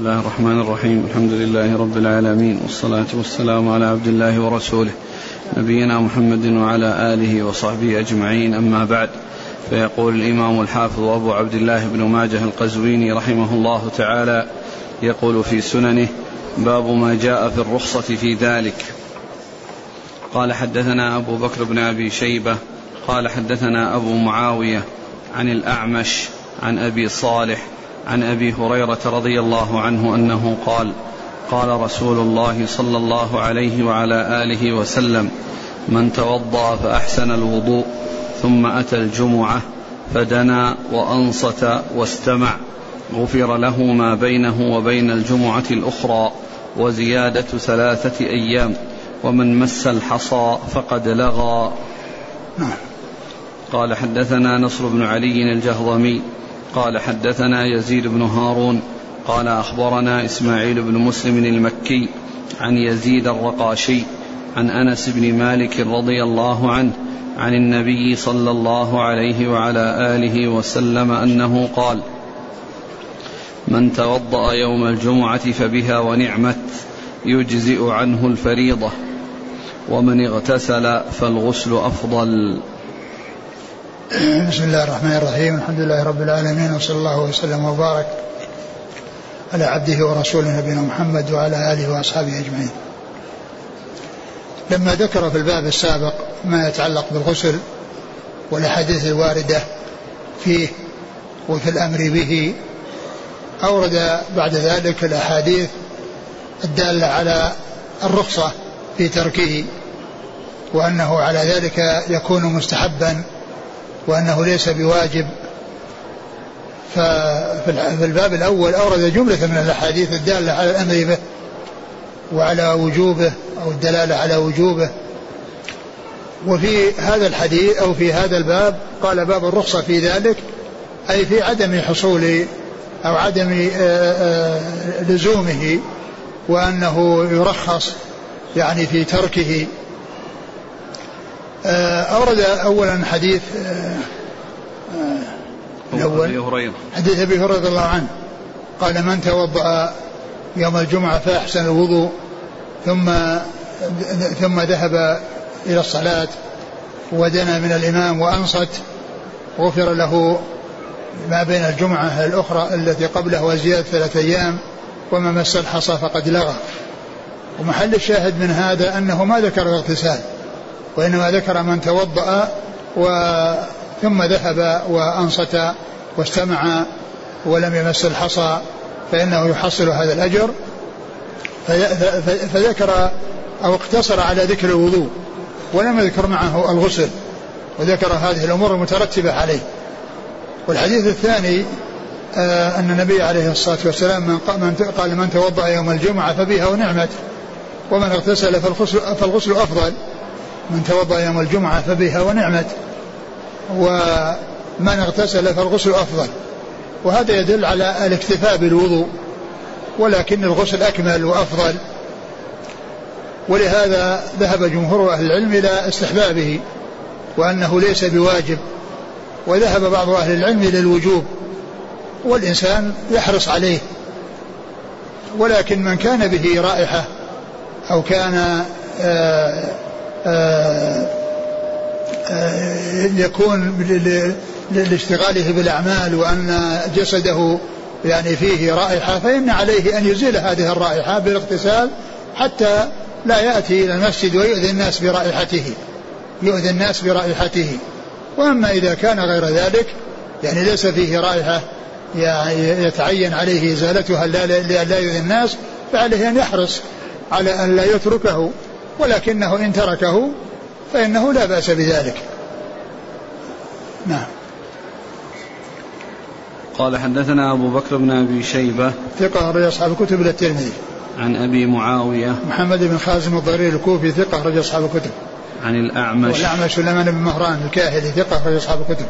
الله الرحمن الرحيم الحمد لله رب العالمين والصلاة والسلام على عبد الله ورسوله نبينا محمد وعلى آله وصحبه أجمعين أما بعد فيقول الإمام الحافظ أبو عبد الله بن ماجه القزويني رحمه الله تعالى يقول في سننه باب ما جاء في الرخصة في ذلك قال حدثنا أبو بكر بن أبي شيبة قال حدثنا أبو معاوية عن الأعمش عن أبي صالح عن أبي هريرة رضي الله عنه أنه قال قال رسول الله صلى الله عليه وعلى آله وسلم من توضأ فأحسن الوضوء ثم أتى الجمعة فدنا وأنصت واستمع غفر له ما بينه وبين الجمعة الأخرى وزيادة ثلاثة أيام ومن مس الحصى فقد لغى نعم. قال حدثنا نصر بن علي الجهضمي قال حدثنا يزيد بن هارون قال أخبرنا إسماعيل بن مسلم المكي عن يزيد الرقاشي عن أنس بن مالك رضي الله عنه عن النبي صلى الله عليه وعلى آله وسلم أنه قال من توضأ يوم الجمعة فبها ونعمت يجزئ عنه الفريضة ومن اغتسل فالغسل أفضل. بسم الله الرحمن الرحيم الحمد لله رب العالمين وصلى الله وسلم وبارك على عبده ورسوله نبينا محمد وعلى آله وأصحابه أجمعين. لما ذكر في الباب السابق ما يتعلق بالغسل والأحاديث الواردة فيه وفي الأمر به أورد بعد ذلك الأحاديث الدالة على الرخصة في تركه وأنه على ذلك يكون مستحبا وأنه ليس بواجب. ففي الباب الأول أورد جملة من الأحاديث الدالة على الأمر به وعلى وجوبه أو الدلالة على وجوبه. وفي هذا الحديث أو في هذا الباب قال باب الرخصة في ذلك أي في عدم حصول أو عدم آه، آه، لزومه وأنه يرخص يعني في تركه. أورد أولا حديث آه، آه، الأول. أبي هريرة. حديث أبي هريرة رضي الله عنه. قال من توضأ يوم الجمعة فأحسن الوضوء ثم ثم ذهب إلى الصلاة ودنا من الإمام وأنصت غفر له ما بين الجمعة الأخرى التي قبله وزيادة ثلاثة أيام وما مس الحصى فقد لغى. ومحل الشاهد من هذا أنه ما ذكر الاغتسال. وإنما ذكر من توضأ و ثم ذهب وأنصت واستمع ولم يمس الحصى فإنه يحصل هذا الأجر. فذكر أو اقتصر على ذكر الوضوء ولم يذكر معه الغسل وذكر هذه الأمور المترتبة عليه. والحديث الثاني آه أن النبي عليه الصلاة والسلام من قال من توضأ يوم الجمعة فبها ونعمت ومن اغتسل فالغسل, فالغسل أفضل. من توضأ يوم الجمعة فبها ونعمت ومن اغتسل فالغسل أفضل. وهذا يدل على الاكتفاء بالوضوء ولكن الغسل أكمل وأفضل. ولهذا ذهب جمهور أهل العلم إلى استحبابه وأنه ليس بواجب. وذهب بعض أهل العلم إلى الوجوب والإنسان يحرص عليه. ولكن من كان به رائحة أو كان آه يكون لاشتغاله بالأعمال وأن جسده يعني فيه رائحة فإن عليه أن يزيل هذه الرائحة بالاغتسال حتى لا يأتي إلى المسجد ويؤذي الناس برائحته يؤذي الناس برائحته. وأما إذا كان غير ذلك يعني ليس فيه رائحة يعني يتعين عليه إزالتها لا يؤذي الناس فعليه أن يحرص على أن لا يتركه. ولكنه إن تركه فإنه لا بأس بذلك. نعم. قال حدثنا أبو بكر بن أبي شيبة ثقة رجل أصحاب الكتب إلى الترمذي. عن أبي معاوية محمد بن خازم الضرير الكوفي ثقة رجل أصحاب الكتب. عن الأعمش والأعمش سليمان بن مهران الكاهلي ثقة رجل أصحاب الكتب.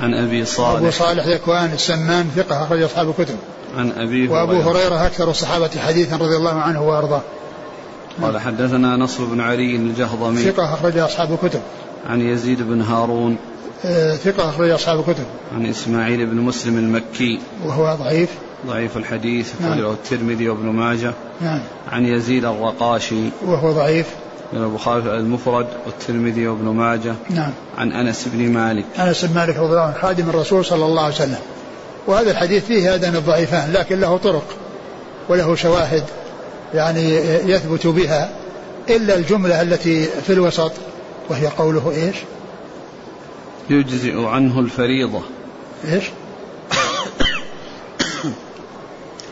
عن أبي صالح أبو صالح ذكوان السمان ثقة أخرج أصحاب الكتب. عن أبي هريرة. وأبو هريرة أكثر الصحابة حديثا رضي الله عنه وأرضاه. قال حدثنا نصر بن علي الجهضمي. ثقة أخرج أصحاب الكتب. عن يزيد بن هارون. آه، ثقة أخرج أصحاب الكتب. عن إسماعيل بن مسلم المكي. وهو ضعيف. ضعيف الحديث. أخرجه نعم. الترمذي وابن ماجه. نعم. عن يزيد الرقاشي. وهو ضعيف. من البخاري المفرد والترمذي وابن ماجه. نعم. عن أنس بن مالك. أنس بن مالك رضي الله عنه خادم الرسول صلى الله عليه وسلم. وهذا الحديث فيه هذان الضعيفان لكن له طرق وله شواهد. يعني يثبت بها إلا الجملة التي في الوسط وهي قوله إيش؟ يجزئ عنه الفريضة إيش؟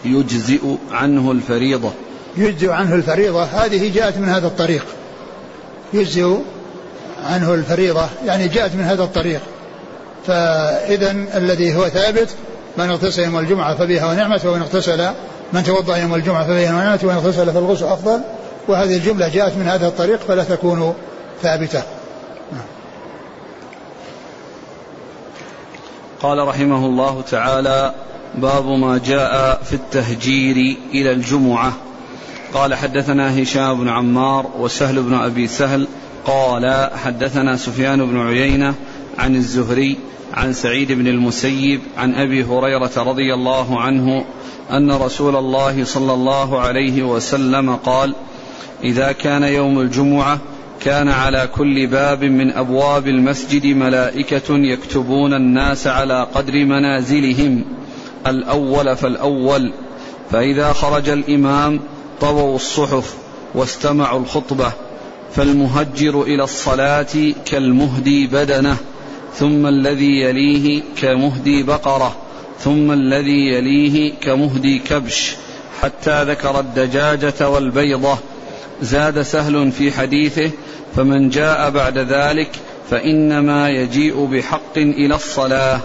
يجزئ عنه الفريضة يجزئ عنه الفريضة هذه جاءت من هذا الطريق يجزئ عنه الفريضة يعني جاءت من هذا الطريق فإذا الذي هو ثابت من اغتسل يوم الجمعة فبها ونعمة ومن اغتسل من توضأ يوم الجمعة فبها ونعمة ومن اغتسل فالغسل أفضل. وهذه الجملة جاءت من هذا الطريق فلا تكون ثابتة. قال رحمه الله تعالى باب ما جاء في التهجير إلى الجمعة. قال حدثنا هشام بن عمار وسهل بن أبي سهل. قال حدثنا سفيان بن عيينة عن الزهري عن سعيد بن المسيب عن أبي هريرة رضي الله عنه أن رسول الله صلى الله عليه وسلم قال إذا كان يوم الجمعة كان على كل باب من أبواب المسجد ملائكة يكتبون الناس على قدر منازلهم الأول فالأول. فإذا خرج الإمام طووا الصحف واستمعوا الخطبة فالمهجر إلى الصلاة كالمهدي بدنه ثم الذي يليه كمهدي بقرة. ثم الذي يليه كمهدي كبش حتى ذكر الدجاجة والبيضة. زاد سهل في حديثه فمن جاء بعد ذلك فإنما يجيء بحق إلى الصلاة.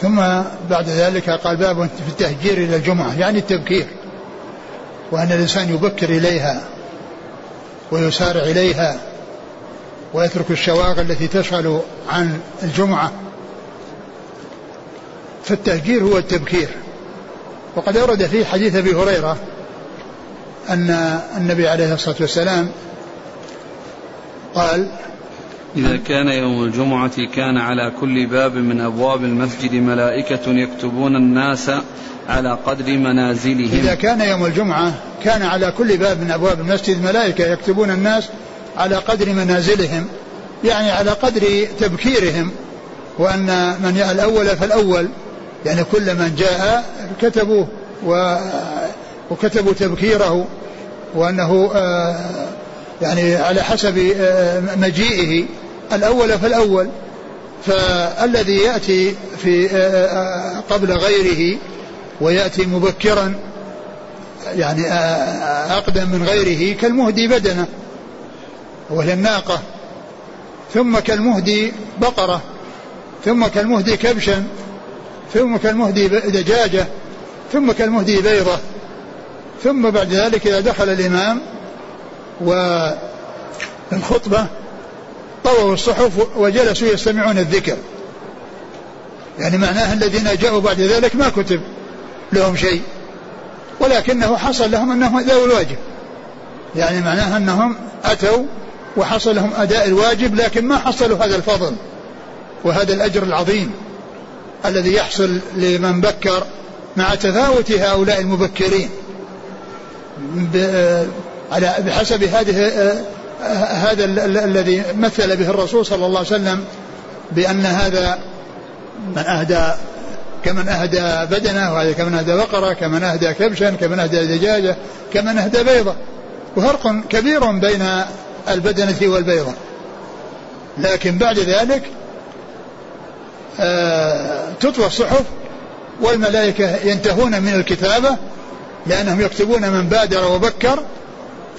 ثم بعد ذلك قال باب في التهجير إلى الجمعة يعني التبكير وأن الإنسان يبكر إليها ويسارع إليها ويترك الشواغل التي تشغل عن الجمعة. فالتهجير هو التبكير. وقد ورد في حديث أبي هريرة أن النبي عليه الصلاة والسلام قال إذا كان يوم الجمعة كان على كل باب من أبواب المسجد ملائكة يكتبون الناس على قدر منازلهم. إذا كان يوم الجمعة كان على كل باب من أبواب المسجد ملائكة يكتبون الناس على قدر منازلهم يعني على قدر تبكيرهم وأن من الأول فالأول. يعني كل من جاء كتبوه و وكتبوا تبكيره وأنه آه، يعني على حسب آه، مجيئه. الأول فالأول. فالذي يأتي في آه، قبل غيره ويأتي مبكرا يعني أقدم من غيره كالمهدي بدنه وهي الناقة. ثم كالمهدي بقرة. ثم كالمهدي كبشا. ثم كالمهدي دجاجة ثم كالمهدي بيضة ثم بعد ذلك إذا دخل الإمام والخطبة طووا الصحف وجلسوا يستمعون الذكر. يعني معناه الذين جاءوا بعد ذلك ما كتب لهم شيء ولكنه حصل لهم أنهم ذوي الواجب. يعني معناها أنهم أتوا وحصل لهم أداء الواجب لكن ما حصلوا هذا الفضل وهذا الأجر العظيم. الذي يحصل لمن بكر مع تفاوت هؤلاء المبكرين. على بحسب هذه هذا الذي مثل به الرسول صلى الله عليه وسلم بأن هذا من أهدى كمن أهدى بدنه وهذا كمن أهدى بقرة كمن أهدى كبشا كمن أهدى دجاجة كمن أهدى بيضة. وفرق كبير بين البدنة والبيضة. لكن بعد ذلك آه تطوى الصحف والملائكة ينتهون من الكتابة لأنهم يكتبون من بادر وبكر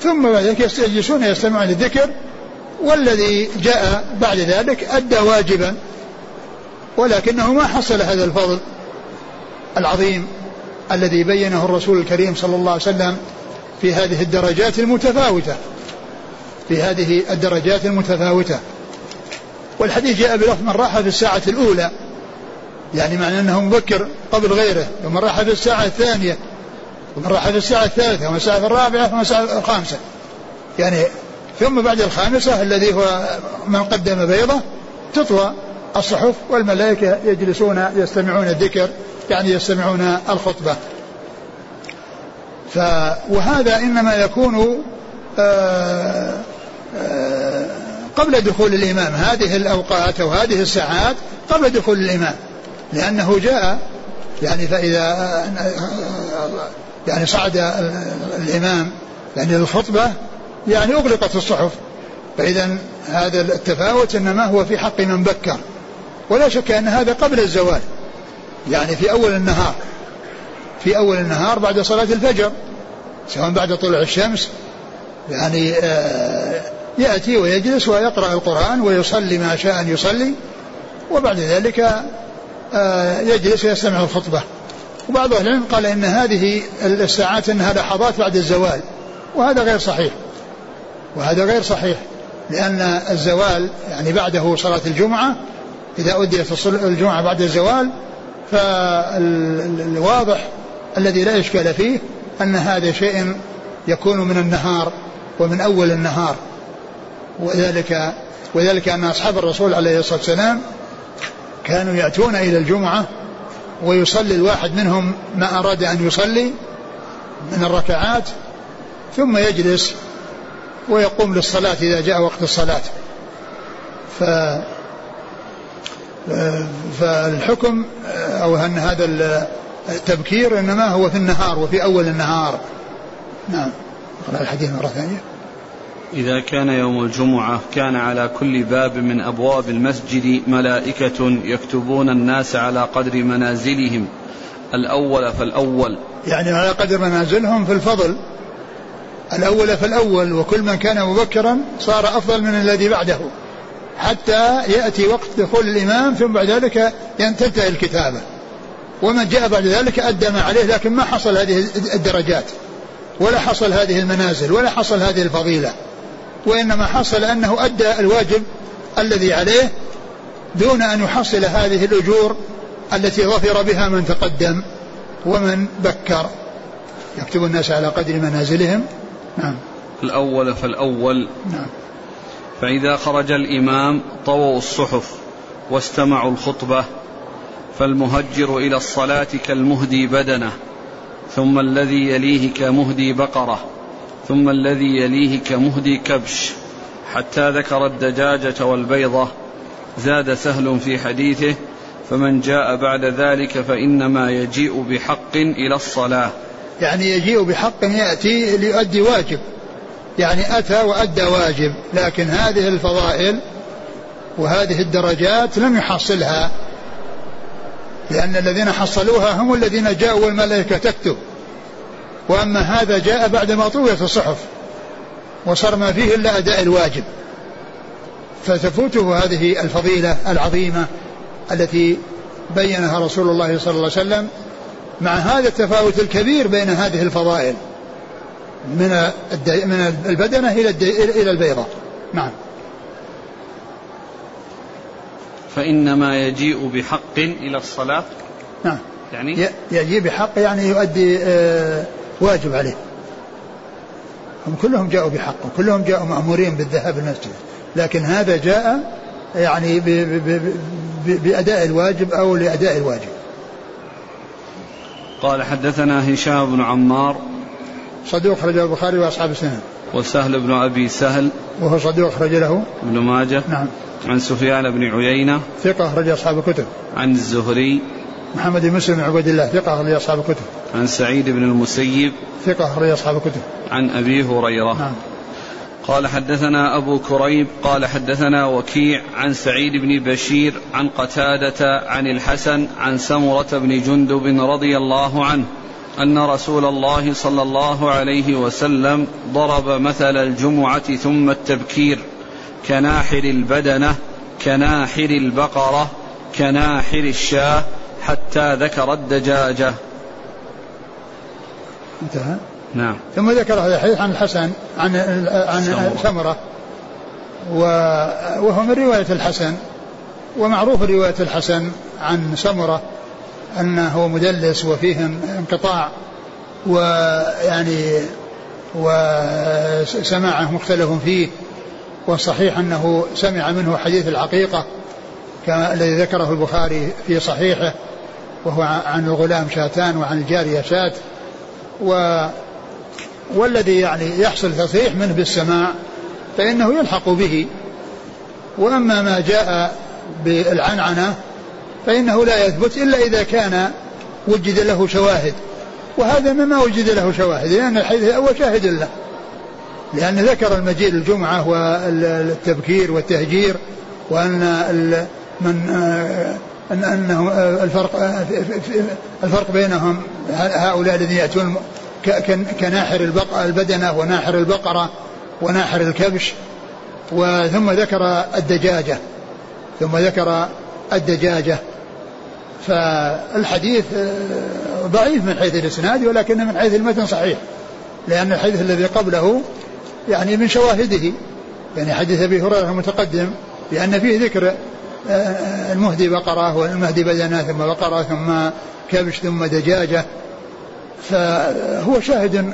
ثم يجلسون يستمعون للذكر والذي جاء بعد ذلك أدى واجبا ولكنه ما حصل هذا الفضل العظيم الذي بينه الرسول الكريم صلى الله عليه وسلم في هذه الدرجات المتفاوتة في هذه الدرجات المتفاوتة. والحديث جاء بلفظ من راح في الساعة الأولى. يعني معنى أنه مبكر قبل غيره. ومن راح في الساعة الثانية. ومن راح في الساعة الثالثة. ومن الساعة الرابعة. ومن الساعة الخامسة. يعني ثم بعد الخامسة الذي هو من قدم بيضة تطوى الصحف والملائكة يجلسون يستمعون الذكر. يعني يستمعون الخطبة. ف وهذا إنما يكون آه، آه، قبل دخول الإمام. هذه الأوقات أو هذه الساعات قبل دخول الإمام. لأنه جاء يعني فإذا يعني صعد الإمام يعني للخطبة يعني أغلقت الصحف. فإذا هذا التفاوت إنما هو في حق من بكر. ولا شك أن هذا قبل الزوال. يعني في أول النهار. في أول النهار بعد صلاة الفجر. سواء بعد طلوع الشمس يعني آه، يأتي ويجلس ويقرأ القرآن ويصلي ما شاء أن يصلي وبعد ذلك آه، يجلس ويستمع الخطبة. وبعض أهل العلم قال إن هذه الساعات أنها لحظات بعد الزوال وهذا غير صحيح. وهذا غير صحيح لأن الزوال يعني بعده صلاة الجمعة إذا أديت الجمعة بعد الزوال فالواضح الذي لا إشكال فيه أن هذا شيء يكون من النهار ومن أول النهار. وذلك وذلك أن أصحاب الرسول عليه الصلاة والسلام كانوا يأتون إلى الجمعة ويصلي الواحد منهم ما أراد أن يصلي من الركعات ثم يجلس ويقوم للصلاة إذا جاء وقت الصلاة. ف فالحكم أو أن هذا التبكير إنما هو في النهار وفي أول النهار. نعم. الحديث مرة ثانية. إذا كان يوم الجمعة كان على كل باب من أبواب المسجد ملائكة يكتبون الناس على قدر منازلهم. الأول فالأول. يعني على قدر منازلهم في الفضل الأول فالأول وكل من كان مبكرا صار أفضل من الذي بعده. حتى يأتي وقت دخول الإمام ثم بعد ذلك تنتهي الكتابة. ومن جاء بعد ذلك أدى ما عليه لكن ما حصل هذه الدرجات. ولا حصل هذه المنازل ولا حصل هذه الفضيلة. وإنما حصل أنه أدى الواجب الذي عليه دون أن يحصل هذه الأجور التي ظفر بها من تقدم ومن بكر. يكتب الناس على قدر منازلهم. نعم. الأول فالأول. نعم. فإذا خرج الإمام طووا الصحف واستمعوا الخطبة فالمهجر إلى الصلاة كالمهدي بدنه ثم الذي يليه كمهدي بقرة. ثم الذي يليه كمهدي كبش حتى ذكر الدجاجة والبيضة زاد سهل في حديثه فمن جاء بعد ذلك فإنما يجيء بحق إلى الصلاة. يعني يجيء بحق يأتي ليؤدي واجب يعني أتى وأدى واجب لكن هذه الفضائل وهذه الدرجات لم يحصلها لأن الذين حصلوها هم الذين جاءوا والملائكة تكتب. وأما هذا جاء بعدما طويت الصحف وصار ما فيه إلا أداء الواجب. فتفوته هذه الفضيلة العظيمة التي بينها رسول الله صلى الله عليه وسلم مع هذا التفاوت الكبير بين هذه الفضائل من من البدنة إلى إلى البيضة نعم. فإنما يجيء بحق إلى الصلاة؟ نعم. يعني؟ يجيء بحق يعني يؤدي آه واجب عليه. هم كلهم جاءوا بحق وكلهم جاءوا مأمورين بالذهاب المسجد لكن هذا جاء يعني ب ب ب بأداء الواجب أو لأداء الواجب. قال حدثنا هشام بن عمار صدوق خرج البخاري وأصحاب السنن وسهل بن أبي سهل وهو صدوق خرج له. ابن ماجه نعم. عن سفيان بن عيينة ثقة أخرج أصحاب الكتب. عن الزهري محمد بن مسلم بن عبد الله ثقة أخرج أصحاب الكتب. عن سعيد بن المسيب. ثقة أخرج أصحاب الكتب. عن أبي هريرة. نعم. قال حدثنا أبو كريب قال حدثنا وكيع عن سعيد بن بشير عن قتادة عن الحسن عن سمرة بن جندب رضي الله عنه أن رسول الله صلى الله عليه وسلم ضرب مثل الجمعة ثم التبكير كناحر البدنة كناحر البقرة كناحر الشاة حتى ذكر الدجاجة. انتهى. نعم. ثم ذكر هذا الحديث عن الحسن عن عن سمرة. وهو من رواية الحسن. ومعروف رواية الحسن عن سمرة أنه مدلس وفيه انقطاع ويعني وسماعه مختلف فيه والصحيح أنه سمع منه حديث العقيقة كما الذي ذكره البخاري في صحيحه. وهو عن الغلام شاتان وعن الجارية شات و والذي يعني يحصل تصحيح منه بالسماع فإنه يلحق به. وأما ما جاء بالعنعنة فإنه لا يثبت إلا إذا كان وجد له شواهد. وهذا مما وجد له شواهد لأن الحديث الأول شاهد له. لأن ذكر المجيء الجمعة والتبكير والتهجير وأن من أن أنه الفرق الفرق بينهم. هؤلاء الذين يأتون كناحر البدنة وناحر البقرة وناحر الكبش. وثم ذكر الدجاجة ثم ذكر الدجاجة. فالحديث ضعيف من حيث الإسناد ولكن من حيث المتن صحيح لأن الحديث الذي قبله يعني من شواهده. يعني حديث أبي هريرة المتقدم لأن فيه ذكر المهدي بقرة والمهدي بدنة ثم بقرة ثم كبش ثم دجاجة فهو شاهد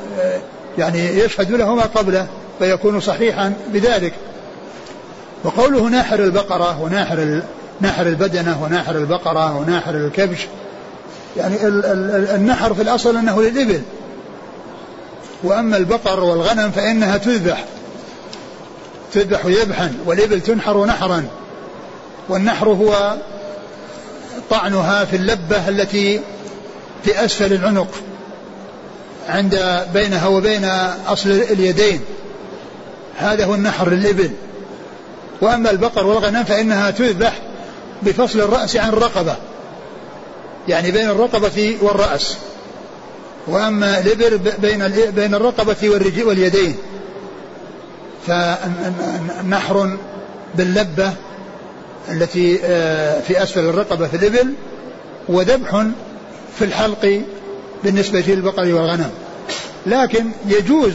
يعني يشهد له ما قبله فيكون صحيحا بذلك. وقوله ناحر البقرة وناحر ناحر البدنة وناحر البقرة وناحر الكبش يعني النحر في الأصل أنه للإبل. وأما البقر والغنم فإنها تذبح تذبح ذبحا والإبل تنحر نحرا. والنحر هو طعنها في اللبة التي في أسفل العنق عند بينها وبين أصل اليدين. هذا هو النحر للإبل. وأما البقر والغنم فإنها تذبح بفصل الرأس عن الرقبة. يعني بين الرقبة والرأس. وأما الإبر بين بين الرقبة واليدين. فنحر باللبة التي آه، في أسفل الرقبة في الإبل وذبح في الحلق بالنسبة للبقر والغنم. لكن يجوز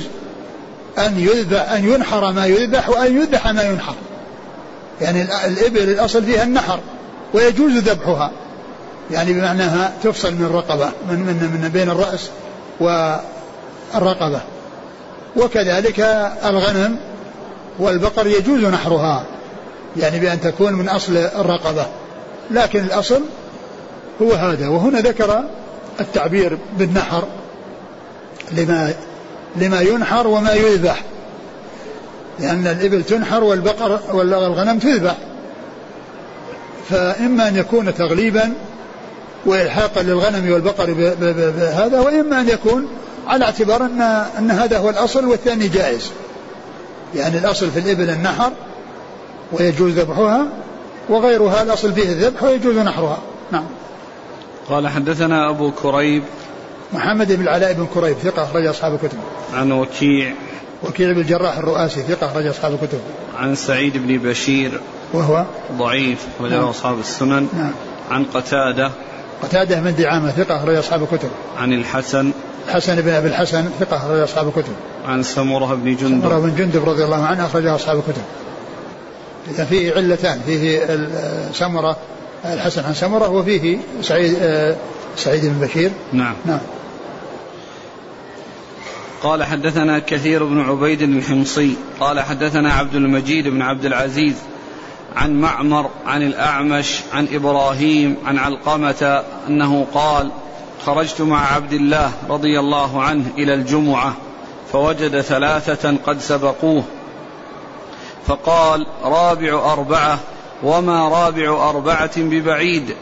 أن يذبح أن ينحر ما يذبح وأن يذبح ما ينحر. يعني الإبل الأصل فيها النحر ويجوز ذبحها. يعني بمعناها تفصل من الرقبة من, من, من بين الرأس والرقبة. وكذلك الغنم والبقر يجوز نحرها. يعني بأن تكون من أصل الرقبة. لكن الأصل هو هذا. وهنا ذكر التعبير بالنحر لما لما ينحر وما يذبح. لأن الإبل تنحر والبقر والغنم تذبح. فإما أن يكون تغليبا وإلحاقا للغنم والبقر بهذا وإما أن يكون على اعتبار أن أن هذا هو الأصل والثاني جائز. يعني الأصل في الإبل النحر ويجوز ذبحها وغيرها الأصل فيه الذبح ويجوز نحرها. نعم. قال حدثنا أبو كريب. محمد بن العلاء بن كريب ثقة أخرج أصحاب الكتب. عن وكيع. وكيع بن الجراح الرؤاسي ثقة أخرج أصحاب الكتب. عن سعيد بن بشير. وهو؟ ضعيف أخرجه نعم. أصحاب السنن. نعم. عن قتادة. قتادة من دعامة ثقة أخرج أصحاب الكتب. عن الحسن. الحسن بن أبي الحسن ثقة أخرج أصحاب الكتب. عن سمرة بن جندب. سمرة بن جندب رضي الله عنه أخرج أصحاب الكتب. فيه علتان فيه سمرة الحسن عن سمرة وفيه سعيد سعيد بن بشير. نعم. نعم. قال حدثنا كثير بن عبيد الحمصي قال حدثنا عبد المجيد بن عبد العزيز عن معمر عن الأعمش عن إبراهيم عن علقمة أنه قال خرجت مع عبد الله رضي الله عنه إلى الجمعة فوجد ثلاثة قد سبقوه. فقال رابع أربعة وما رابع أربعة ببعيد.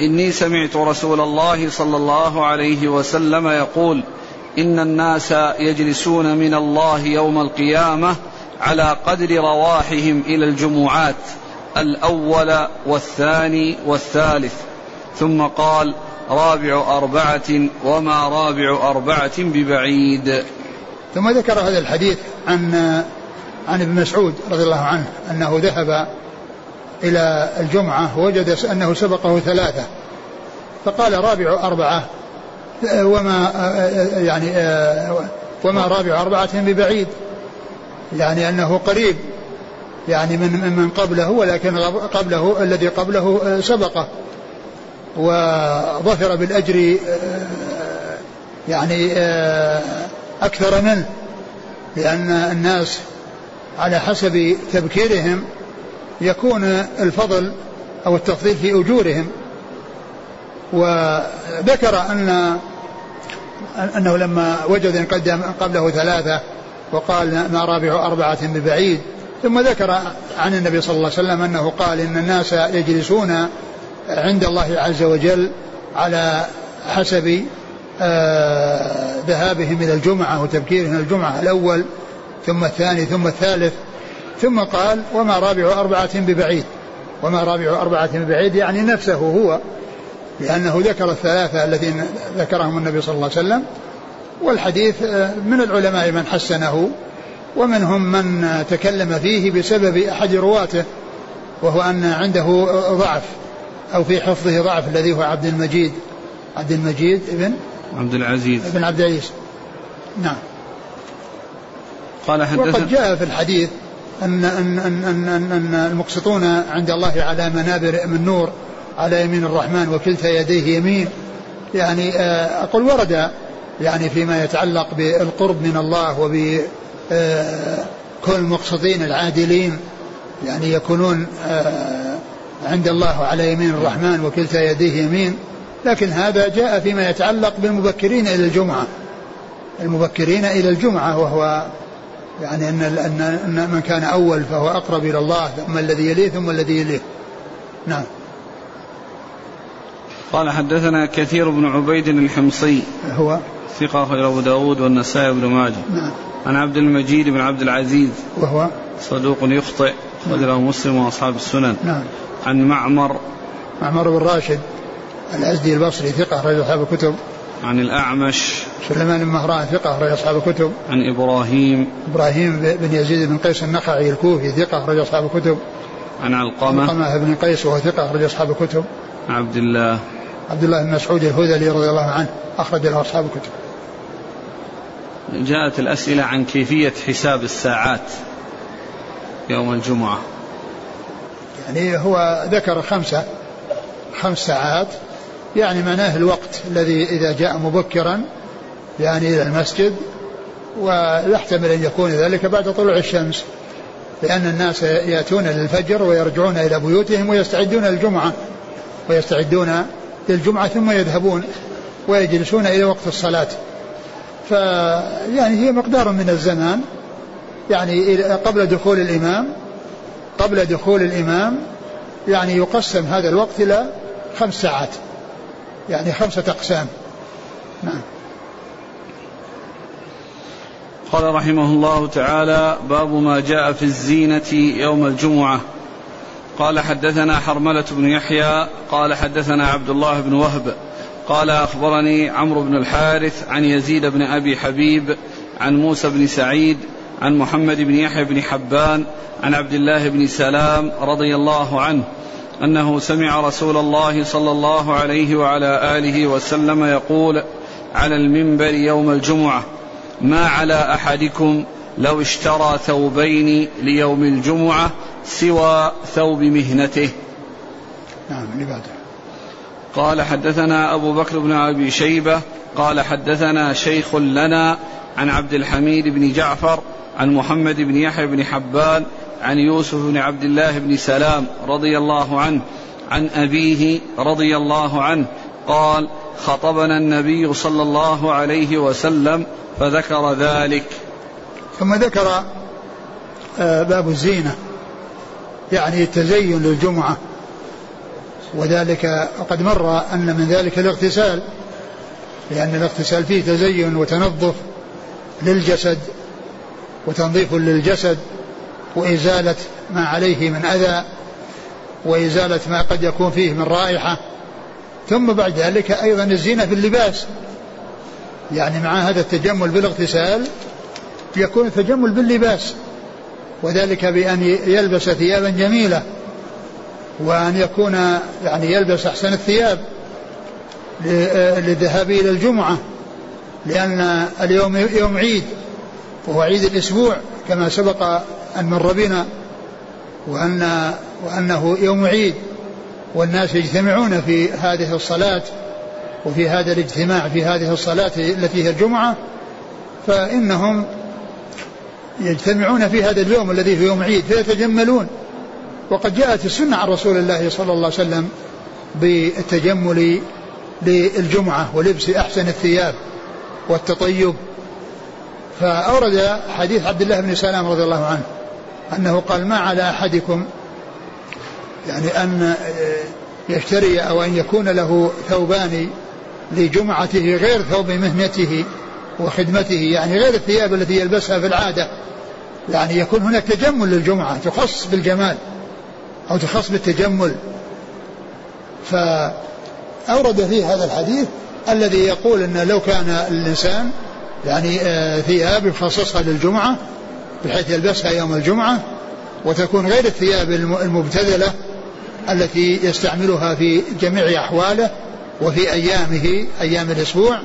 إني سمعت رسول الله صلى الله عليه وسلم يقول إن الناس يجلسون من الله يوم القيامة على قدر رواحهم إلى الجمعات الأول والثاني والثالث. ثم قال رابع أربعة وما رابع أربعة ببعيد. ثم ذكر هذا الحديث عن عن ابن مسعود رضي الله عنه أنه ذهب إلى الجمعة ووجد أنه سبقه ثلاثة. فقال رابع أربعة وما يعني وما رابع أربعة ببعيد يعني أنه قريب يعني من من قبله ولكن قبله الذي قبله سبقه. وظفر بالأجر يعني أكثر منه لأن الناس على حسب تبكيرهم يكون الفضل أو التفضيل في أجورهم. وذكر أن أنه لما وجد إن قدم قبله ثلاثة وقال ما رابع أربعة ببعيد ثم ذكر عن النبي صلى الله عليه وسلم أنه قال إن الناس يجلسون عند الله عز وجل على حسب آه، ذهابهم إلى الجمعة وتبكيرهم الجمعة الأول. ثم الثاني ثم الثالث ثم قال وما رابع أربعة ببعيد. وما رابع أربعة ببعيد يعني نفسه هو لأنه ذكر الثلاثة الذين ذكرهم النبي صلى الله عليه وسلم والحديث آه، من العلماء من حسنه ومنهم من تكلم فيه بسبب أحد رواته وهو أن عنده ضعف أو في حفظه ضعف الذي هو عبد المجيد عبد المجيد ابن عبد العزيز. ابن عبد العزيز. نعم. قال حدثنا وقد جاء في الحديث أن أن أن أن, أن, أن المقسطون عند الله على منابر من نور على يمين الرحمن وكلتا يديه يمين. يعني آه، أقول ورد يعني فيما يتعلق بالقرب من الله وب آه، كل المقسطين العادلين. يعني يكونون آه، عند الله على يمين الرحمن وكلتا يديه يمين. لكن هذا جاء فيما يتعلق بالمبكرين إلى الجمعة. المبكرين إلى الجمعة وهو يعني أن, أن, أن من كان أول فهو أقرب إلى الله ثم الذي يليه ثم الذي يليه. نعم. قال حدثنا كثير بن عبيد الحمصي. هو؟ ثقة أخرج أبو داود والنسائي بن ماجه. نعم. عن عبد المجيد بن عبد العزيز. وهو؟ صدوق يخطئ أخرج له مسلم وأصحاب السنن. نعم. عن معمر. معمر بن راشد الأزدي البصري ثقة أخرج أصحاب الكتب. عن الأعمش سليمان بن مهران ثقة أخرج أصحاب الكتب. عن إبراهيم إبراهيم بن يزيد بن قيس النخعي الكوفي ثقة أخرج أصحاب الكتب. عن علقمة علقمة بن قيس وهو ثقة أخرج أصحاب الكتب. عبد الله عبد الله بن مسعود الهذلي رضي الله عنه أخرج له أصحاب الكتب. جاءت الأسئلة عن كيفية حساب الساعات يوم الجمعة. يعني هو ذكر خمسة خمس ساعات. يعني معناه الوقت الذي إذا جاء مبكرا يعني إلى المسجد ويحتمل أن يكون ذلك بعد طلوع الشمس لأن الناس يأتون للفجر ويرجعون إلى بيوتهم ويستعدون للجمعة ويستعدون للجمعة ثم يذهبون ويجلسون إلى وقت الصلاة. فيعني هي مقدار من الزمان يعني قبل دخول الإمام قبل دخول الإمام يعني يقسم هذا الوقت إلى خمس ساعات. يعني خمسة أقسام. نعم. قال رحمه الله تعالى باب ما جاء في الزينة يوم الجمعة. قال حدثنا حرملة بن يحيى قال حدثنا عبد الله بن وهب قال أخبرني عمرو بن الحارث عن يزيد بن أبي حبيب عن موسى بن سعيد عن محمد بن يحيى بن حبان عن عبد الله بن سلام رضي الله عنه أنه سمع رسول الله صلى الله عليه وعلى آله وسلم يقول على المنبر يوم الجمعة ما على أحدكم لو اشترى ثوبين ليوم الجمعة سوى ثوب مهنته؟ نعم لبعده قال حدثنا أبو بكر بن أبي شيبة قال حدثنا شيخ لنا عن عبد الحميد بن جعفر عن محمد بن يحيى بن حبان عن يوسف بن عبد الله بن سلام رضي الله عنه عن أبيه رضي الله عنه قال خطبنا النبي صلى الله عليه وسلم فذكر ذلك. ثم ذكر آه، باب الزينة يعني التزين للجمعة. وذلك وقد مر أن من ذلك الاغتسال لأن الاغتسال فيه تزين وتنظف للجسد وتنظيف للجسد. وإزالة ما عليه من أذى وإزالة ما قد يكون فيه من رائحة. ثم بعد ذلك أيضا الزينة في اللباس. يعني مع هذا التجمل بالاغتسال يكون التجمل باللباس وذلك بأن يلبس ثيابا جميلة وأن يكون يعني يلبس أحسن الثياب للذهاب إلى الجمعة لأن اليوم يوم عيد وهو عيد الأسبوع كما سبق أن مر بنا وأن وأنه يوم عيد والناس يجتمعون في هذه الصلاة وفي هذا الاجتماع في هذه الصلاة التي هي الجمعة فإنهم يجتمعون في هذا اليوم الذي في يوم عيد فيتجملون. وقد جاءت السنة عن رسول الله صلى الله عليه وسلم بالتجمل للجمعة ولبس أحسن الثياب والتطيب. فأورد حديث عبد الله بن سلام رضي الله عنه. أنه قال ما على أحدكم يعني أن يشتري أو أن يكون له ثوبان لجمعته غير ثوب مهنته وخدمته يعني غير الثياب التي يلبسها في العادة. يعني يكون هناك تجمل للجمعة تخص بالجمال أو تخص بالتجمل. فأورد فيه هذا الحديث الذي يقول أن لو كان الإنسان يعني آه، ثياب يخصصها للجمعة بحيث يلبسها يوم الجمعة وتكون غير الثياب المبتذلة التي يستعملها في جميع أحواله وفي أيامه أيام الأسبوع.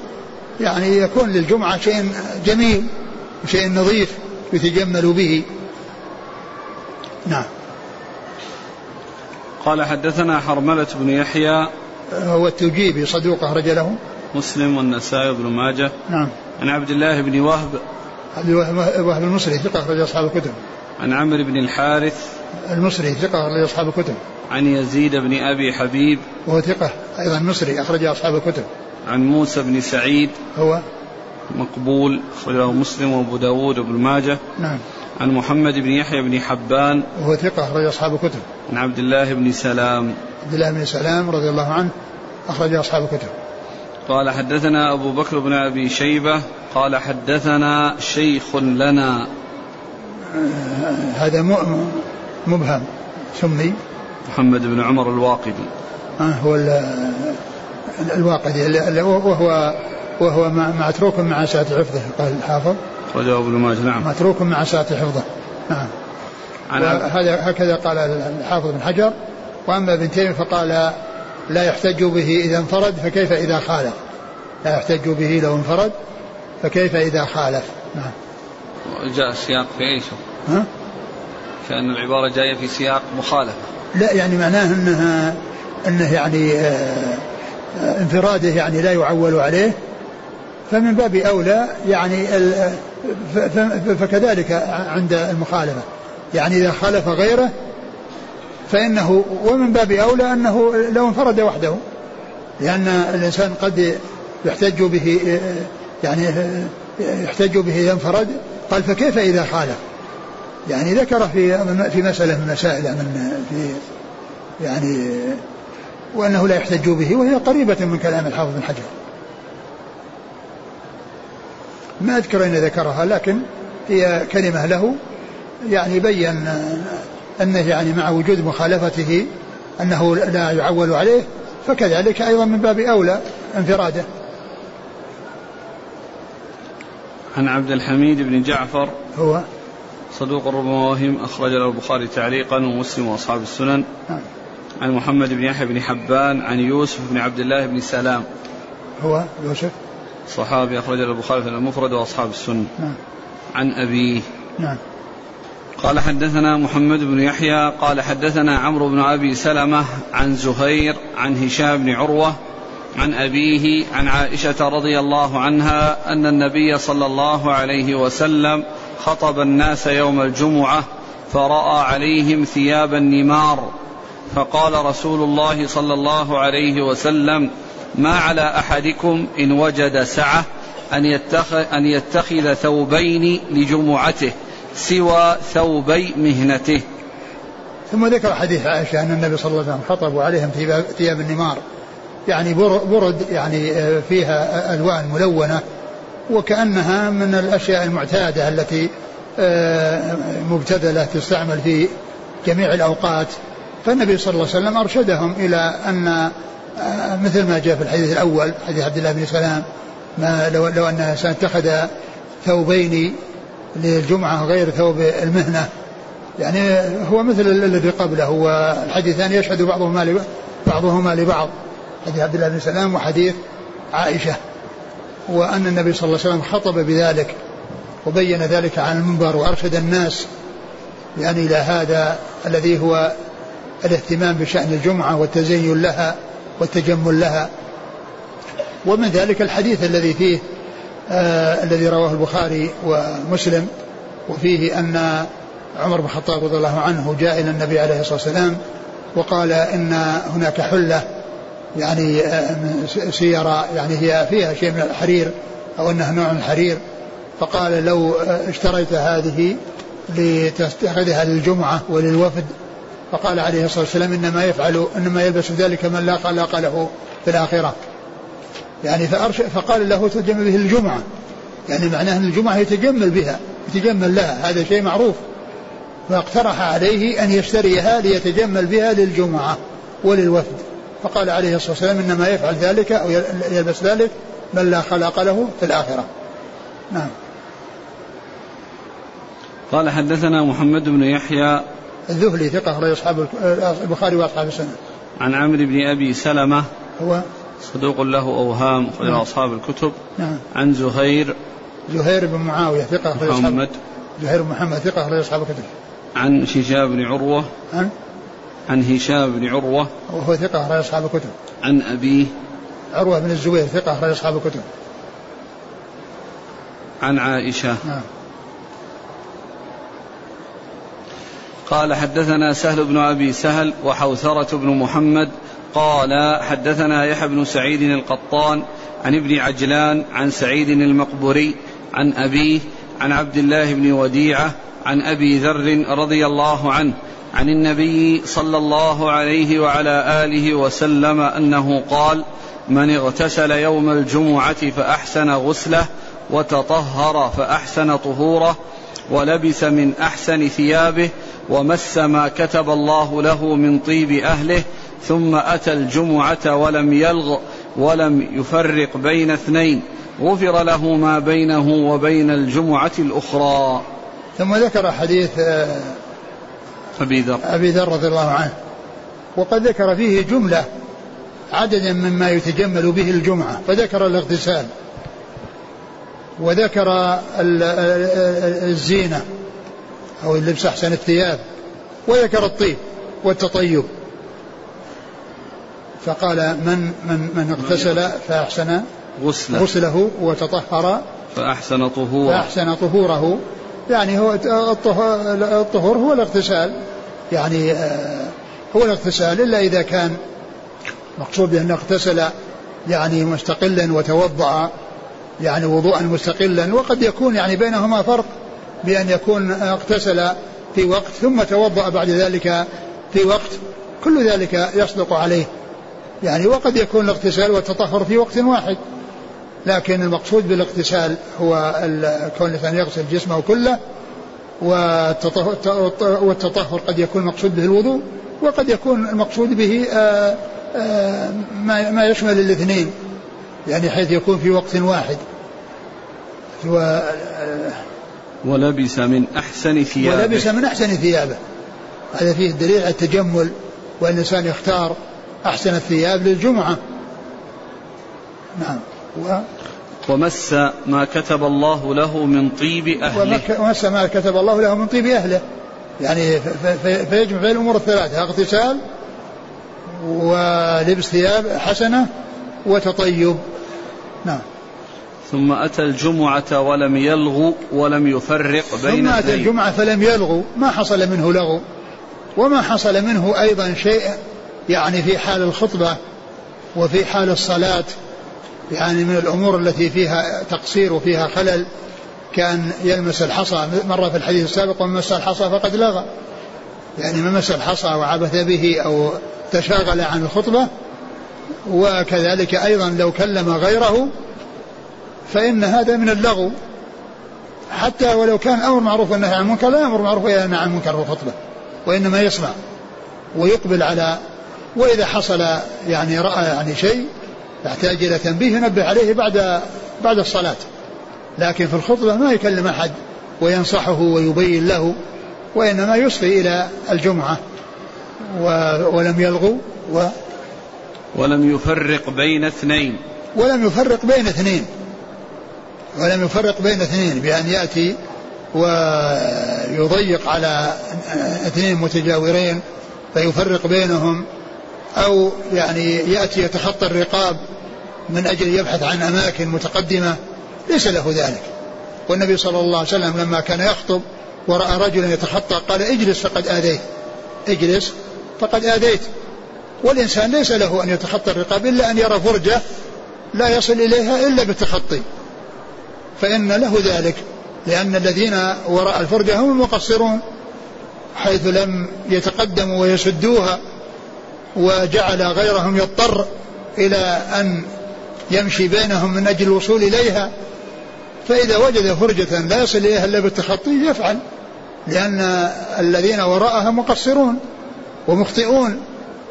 يعني يكون للجمعة شيء جميل شيء نظيف يتجمل به. نعم. قال حدثنا حرملة بن يحيى. هو التجيبي صدوق أخرج له. مسلم والنسائي بن ماجه. نعم. عن عبد الله بن وهب وهب المصري ثقة أخرج أصحاب الكتب. عن عمرو بن الحارث. المصري ثقة أخرج أصحاب الكتب. عن يزيد بن أبي حبيب. وهو ثقة أيضا مصري أخرج أصحاب الكتب. عن موسى بن سعيد. هو مقبول أخرجه مسلم وأبو داود وابن ماجه. نعم. عن محمد بن يحيى بن حبان. وهو ثقة أخرج أصحاب الكتب. عن عبد الله بن سلام. عبد الله بن سلام رضي الله عنه أخرج أصحاب الكتب. قال حدثنا أبو بكر بن أبي شيبة قال حدثنا شيخ لنا. هذا مبهم. سمي؟ محمد بن عمر الواقدي. آه هو الواقدي وهو وهو متروك مع ساعة حفظه قال الحافظ. رجاء ابن ماجه نعم. متروك مع ساعة حفظه. نعم. هذا هكذا قال الحافظ بن حجر. وأما ابن تيمية فقال لا يحتج به إذا انفرد فكيف إذا خالف؟ لا يحتج به لو انفرد فكيف إذا خالف؟ نعم. جاء السياق في إيش؟ ها؟ كأن العبارة جاية في سياق مخالفة. لا يعني معناه أنها أنه يعني آه، آه، انفراده يعني لا يعول عليه. فمن باب أولى يعني فكذلك عند المخالفة. يعني إذا خالف غيره فإنه ومن باب أولى أنه لو انفرد وحده لأن الإنسان قد يحتج به يعني يحتج به اذا انفرد قال فكيف إذا خالف يعني ذكر في في مسألة من المسائل من في يعني وأنه لا يحتج به وهي قريبة من كلام الحافظ بن حجر. ما أذكر أن ذكرها لكن هي كلمة له يعني بين أنه يعني مع وجود مخالفته أنه لا يعول عليه فكذلك أيضا من باب أولى انفراده. عن عبد الحميد بن جعفر هو؟ صدوق ربما وهم أخرج له البخاري تعليقا ومسلم وأصحاب السنن. نعم. عن محمد بن يحيى بن حبان عن يوسف بن عبد الله بن سلام. هو يوسف؟ صحابي أخرج البخاري في المفرد وأصحاب السنة نعم. عن أبيه. نعم. قال حدثنا محمد بن يحيى قال حدثنا عمرو بن أبي سلمة عن زهير عن هشام بن عروة عن أبيه عن عائشة رضي الله عنها أن النبي صلى الله عليه وسلم خطب الناس يوم الجمعة فرأى عليهم ثياب النمار فقال رسول الله صلى الله عليه وسلم ما على أحدكم إن وجد سعة أن يتخذ, أن يتخذ ثوبين لجمعته؟ سوى ثوبي مهنته. ثم ذكر حديث عائشة أن النبي صلى الله عليه وسلم خطبوا عليهم ثياب النمار. يعني برد يعني آه، فيها ألوان ملونة وكأنها من الأشياء المعتادة التي آه، مبتذلة تستعمل في جميع الأوقات. فالنبي صلى الله عليه وسلم أرشدهم إلى أن آه، مثل ما جاء في الحديث الأول حديث عبد الله بن سلام ما لو, لو أن الإنسان اتخذ ثوبين للجمعة غير ثوب المهنة. يعني هو مثل الذي قبله والحديثان يشهد بعضهما بعضهما لبعض. حديث عبد الله بن سلام وحديث عائشة. وأن النبي صلى الله عليه وسلم خطب بذلك وبين ذلك على المنبر وأرشد الناس يعني إلى هذا الذي هو الاهتمام بشأن الجمعة والتزين لها والتجمل لها. ومن ذلك الحديث الذي فيه آه الذي رواه البخاري ومسلم وفيه أن عمر بن الخطاب رضي الله عنه جاء إلى النبي عليه الصلاة والسلام وقال إن هناك حلة يعني سيارة يعني هي فيها شيء من الحرير أو أنها نوع من الحرير فقال لو اشتريت هذه لتتخذها للجمعة وللوفد فقال عليه الصلاة والسلام إنما يفعل إنما يلبس ذلك من لا خلاق له في الآخرة. يعني فأرش فقال له تجمل به الجمعة. يعني معناه أن الجمعة يتجمل بها يتجمل لها هذا شيء معروف. فاقترح عليه أن يشتريها ليتجمل بها للجمعة وللوفد. فقال عليه الصلاة والسلام إنما يفعل ذلك أو يلبس ذلك من لا خلاق له في الآخرة. نعم. قال حدثنا محمد بن يحيى الذهلي ثقة أخرج أصحاب البخاري وأصحاب السنة. عن عمرو بن أبي سلمة هو صدوق له أوهام أخرج نعم. أصحاب الكتب. نعم. عن زهير زهير بن معاوية ثقة أخرج محمد. زهير بن محمد ثقة أخرج أصحاب الكتب. عن هشام بن عروة. عن؟ عن هشام بن عروة. وهو ثقة أخرج أصحاب الكتب. عن أبيه. عروة بن الزبير ثقة أخرج أصحاب الكتب. عن عائشة. نعم. قال حدثنا سهل بن أبي سهل وحوثرة بن محمد قال حدثنا يحيى بن سعيد القطان عن ابن عجلان عن سعيد المقبري عن أبيه عن عبد الله بن وديعة عن أبي ذر رضي الله عنه عن النبي صلى الله عليه وعلى آله وسلم أنه قال من اغتسل يوم الجمعة فأحسن غسله وتطهر فأحسن طهوره ولبس من أحسن ثيابه ومس ما كتب الله له من طيب أهله ثم أتى الجمعة ولم يلغ ولم يفرق بين اثنين. غفر له ما بينه وبين الجمعة الأخرى. ثم ذكر حديث آه، أبي ذر. أبي ذر رضي الله عنه. وقد ذكر فيه جملة عددا مما يتجمل به الجمعة. فذكر الاغتسال وذكر الزينة أو اللبس أحسن الثياب وذكر الطيب والتطيب. فقال من من من اغتسل فأحسن غسله, غسله وتطهر فأحسن طهوره. فأحسن طهوره. يعني هو الطهور هو الاغتسال. يعني آه، هو الاغتسال إلا إذا كان مقصود بأنه اغتسل يعني مستقلا وتوضأ يعني وضوءا مستقلا وقد يكون يعني بينهما فرق بأن يكون اغتسل في وقت ثم توضأ بعد ذلك في وقت كل ذلك يصدق عليه. يعني وقد يكون الاغتسال والتطهر في وقت واحد لكن المقصود بالاغتسال هو كون الإنسان يغسل جسمه كله والتطهر قد يكون المقصود به الوضوء وقد يكون المقصود به آه، آه، ما يشمل الاثنين يعني حيث يكون في وقت واحد. ولبس من أحسن ثيابه. ولبس من أحسن ثيابه. هذا فيه دليل على التجمل وأن الإنسان يختار أحسن الثياب للجمعة. نعم. و ومس ما كتب الله له من طيب أهله. ومس ما كتب الله له من طيب أهله. يعني فيجمع بين الأمور الثلاثة اغتسال ولبس ثياب حسنة وتطيب. نعم. ثم أتى الجمعة ولم يلغو ولم يفرق بين ثم أتى الجمعة فلم يلغو ما حصل منه لغو. وما حصل منه أيضا شيء يعني في حال الخطبة وفي حال الصلاة يعني من الأمور التي فيها تقصير وفيها خلل كان يلمس الحصى مرة في الحديث السابق ومن مس الحصى فقد لغى. يعني من مس الحصى وعبث به أو تشاغل عن الخطبة وكذلك أيضا لو كلم غيره فإن هذا من اللغو. حتى ولو كان أمر معروف والنهي عن المنكر لا يأمر معروف ولا ينهى عن المنكر في الخطبة وإنما يسمع ويقبل على وإذا حصل يعني رأى يعني شيء يحتاج إلى تنبيه ينبه عليه بعد بعد الصلاة. لكن في الخطبة ما يكلم أحد وينصحه ويبين له وإنما يصغي إلى الجمعة ولم يلغو و ولم يفرق بين اثنين. ولم يفرق بين اثنين. ولم يفرق بين اثنين بأن يأتي ويضيق على اثنين متجاورين فيفرق بينهم أو يعني يأتي يتخطى الرقاب من أجل يبحث عن أماكن متقدمة ليس له ذلك. والنبي صلى الله عليه وسلم لما كان يخطب ورأى رجلا يتخطى قال اجلس فقد آذيت. اجلس فقد آذيت. والإنسان ليس له أن يتخطى الرقاب إلا أن يرى فرجة لا يصل إليها إلا بالتخطي. فإن له ذلك لأن الذين وراء الفرجة هم المقصرون حيث لم يتقدموا ويسدوها. وجعل غيرهم يضطر إلى أن يمشي بينهم من أجل الوصول إليها فإذا وجد فرجة لا يصل إليها إلا بالتخطي يفعل لأن الذين وراءها مقصرون ومخطئون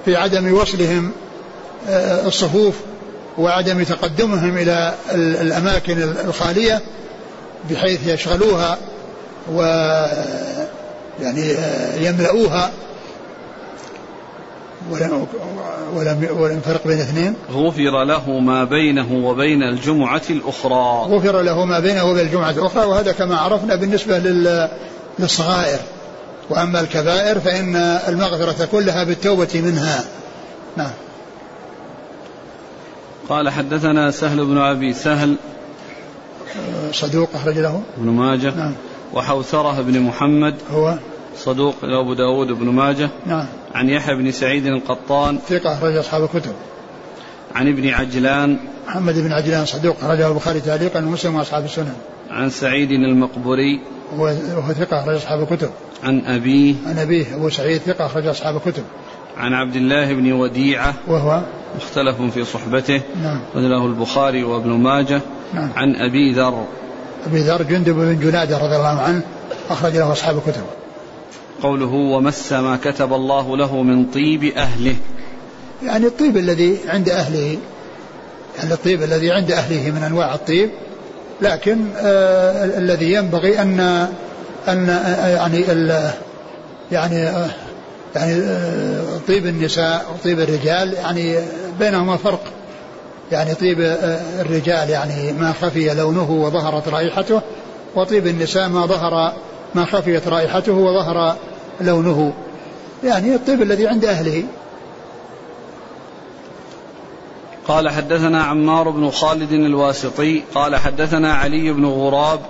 في عدم وصلهم آه، الصفوف وعدم تقدمهم إلى الأماكن الخالية بحيث يشغلوها و يعني آه، يملؤوها ولم ولم ولم فرق بين اثنين؟ غفر له ما بينه وبين الجمعة الأخرى. غفر له ما بينه وبين الجمعة الأخرى وهذا كما عرفنا بالنسبة لل للصغائر. وأما الكبائر فإن المغفرة كلها بالتوبة منها. نعم. قال حدثنا سهل بن أبي سهل صدوق أخرج له. ابن ماجه نعم. وحوثرة بن محمد هو؟ صدوق أبو داود بن ماجه. نعم. عن يحيى بن سعيد القطان. ثقة أخرج أصحاب الكتب. عن ابن عجلان. محمد بن عجلان صدوق أخرجه البخاري تعليقا ومسلم وأصحاب السنن. عن سعيد المقبري وهو ثقة أخرج أصحاب الكتب. عن أبيه. عن أبيه أبو سعيد ثقة أخرج أصحاب الكتب. عن عبد الله بن وديعة. وهو؟ مختلف في صحبته. نعم. له البخاري وابن ماجه. نعم. عن أبي ذر. أبي ذر جندب بن جنادة رضي الله عنه أخرج له أصحاب الكتب. قوله ومس ما كتب الله له من طيب أهله. يعني الطيب الذي عند أهله يعني الطيب الذي عند أهله من أنواع الطيب لكن آه الذي ينبغي أن أن آه يعني ال يعني آه يعني آه طيب النساء وطيب الرجال يعني بينهما فرق. يعني طيب الرجال يعني ما خفي لونه وظهرت رائحته وطيب النساء ما ظهر ما خفيت رائحته وظهر لونه يعني الطيب الذي عند أهله. قال حدثنا عمار بن خالد الواسطي قال حدثنا علي بن غراب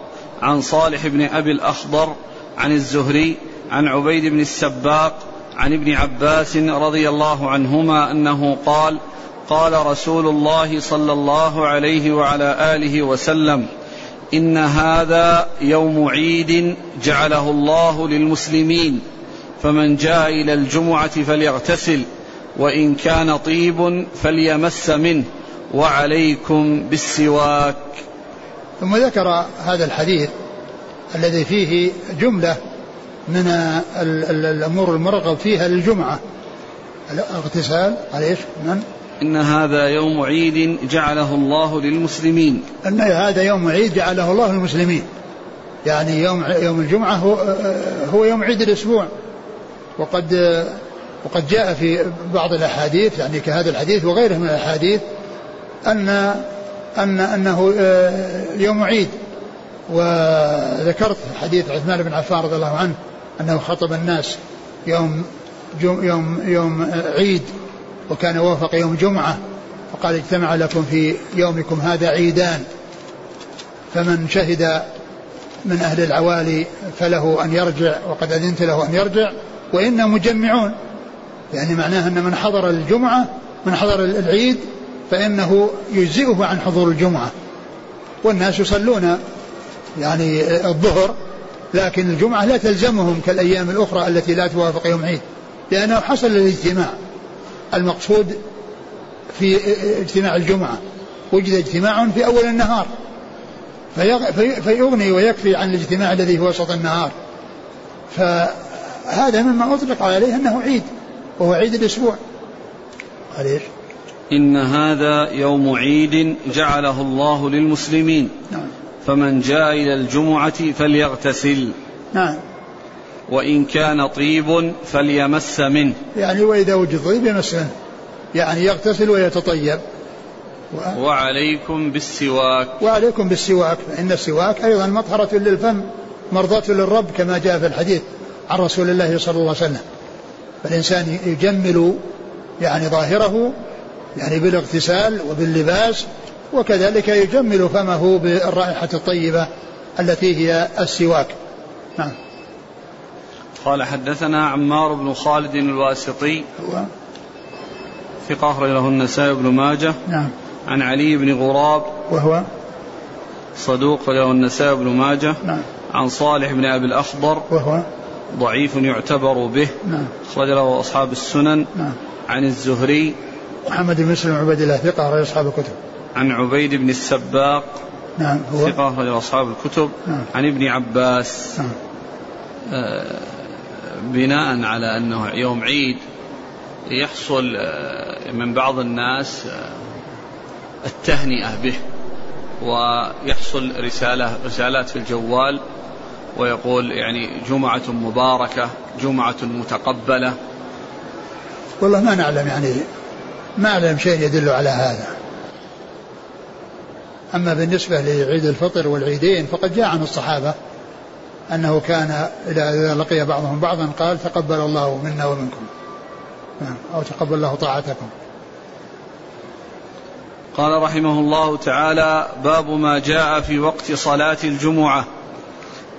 عن صالح بن أبي الأخضر عن الزهري عن عبيد بن السباق عن ابن عباس رضي الله عنهما أنه قال قال رسول الله صلى الله عليه وعلى آله وسلم إن هذا يوم عيد جعله الله للمسلمين. فمن جاء إلى الجمعة فليغتسل وإن كان طيب فليمس منه وعليكم بالسواك. ثم ذكر هذا الحديث الذي فيه جملة من الأمور المرغب فيها للجمعة. الاغتسال قال إيش؟ من؟ إن هذا يوم عيد جعله الله للمسلمين. أن هذا يوم عيد جعله الله للمسلمين. يعني يوم يوم الجمعة هو هو يوم عيد الأسبوع. وقد وقد جاء في بعض الأحاديث يعني كهذا الحديث وغيره من الأحاديث أن أن أنه يوم عيد. وذكرت حديث عثمان بن عفان رضي الله عنه أنه خطب الناس يوم يوم يوم عيد وكان وافق يوم جمعة فقال اجتمع لكم في يومكم هذا عيدان. فمن شهد من أهل العوالي فله أن يرجع وقد أذنت له أن يرجع وإنا مجمعون. يعني معناه أن من حضر الجمعة من حضر العيد فإنه يجزئه عن حضور الجمعة. والناس يصلون يعني الظهر لكن الجمعة لا تلزمهم كالأيام الأخرى التي لا توافق يوم عيد لأنه حصل الاجتماع المقصود في اجتماع الجمعة. وجد اجتماع في أول النهار. فيغني ويكفي عن الاجتماع الذي في وسط النهار. فهذا مما أطلق عليه أنه عيد وهو عيد الأسبوع. قال إيش؟ إن هذا يوم عيد جعله الله للمسلمين. نعم. فمن جاء إلى الجمعة فليغتسل. نعم. وإن كان طيب فليمس منه. يعني وإذا وجد طيب يمس منه. يعني يغتسل ويتطيب. و... وعليكم بالسواك. وعليكم بالسواك. فإن السواك أيضا مطهرة للفم مرضاة للرب كما جاء في الحديث. عن رسول الله صلى الله عليه وسلم. فالإنسان يجمل يعني ظاهره يعني بالاغتسال وباللباس وكذلك يجمل فمه بالرائحة الطيبة التي هي السواك. نعم. قال حدثنا عمار بن خالد الواسطي هو؟ ثقة له النسائي بن ماجه. نعم. عن علي بن غراب وهو؟ صدوق له النسائي بن ماجه. نعم. عن صالح بن أبي الأخضر وهو؟ ضعيف يعتبر به. نعم. أخرج له أصحاب السنن. نعم. عن الزهري. محمد بن مسلم عبيد الله ثقة أخرج أصحاب الكتب. عن عبيد بن السباق. نعم هو. ثقة أخرج أصحاب الكتب. نعم. عن ابن عباس. نعم. آه، بناء على أنه يوم عيد يحصل آه، من بعض الناس آه، التهنئة به ويحصل رسالة رسالات في الجوال. ويقول يعني جمعة مباركة جمعة متقبلة. والله ما نعلم يعني ما أعلم شيء يدل على هذا. أما بالنسبة لعيد الفطر والعيدين فقد جاء عن الصحابة أنه كان إذا لقي بعضهم بعضا قال تقبل الله منا ومنكم. نعم أو تقبل الله طاعتكم. قال رحمه الله تعالى باب ما جاء في وقت صلاة الجمعة.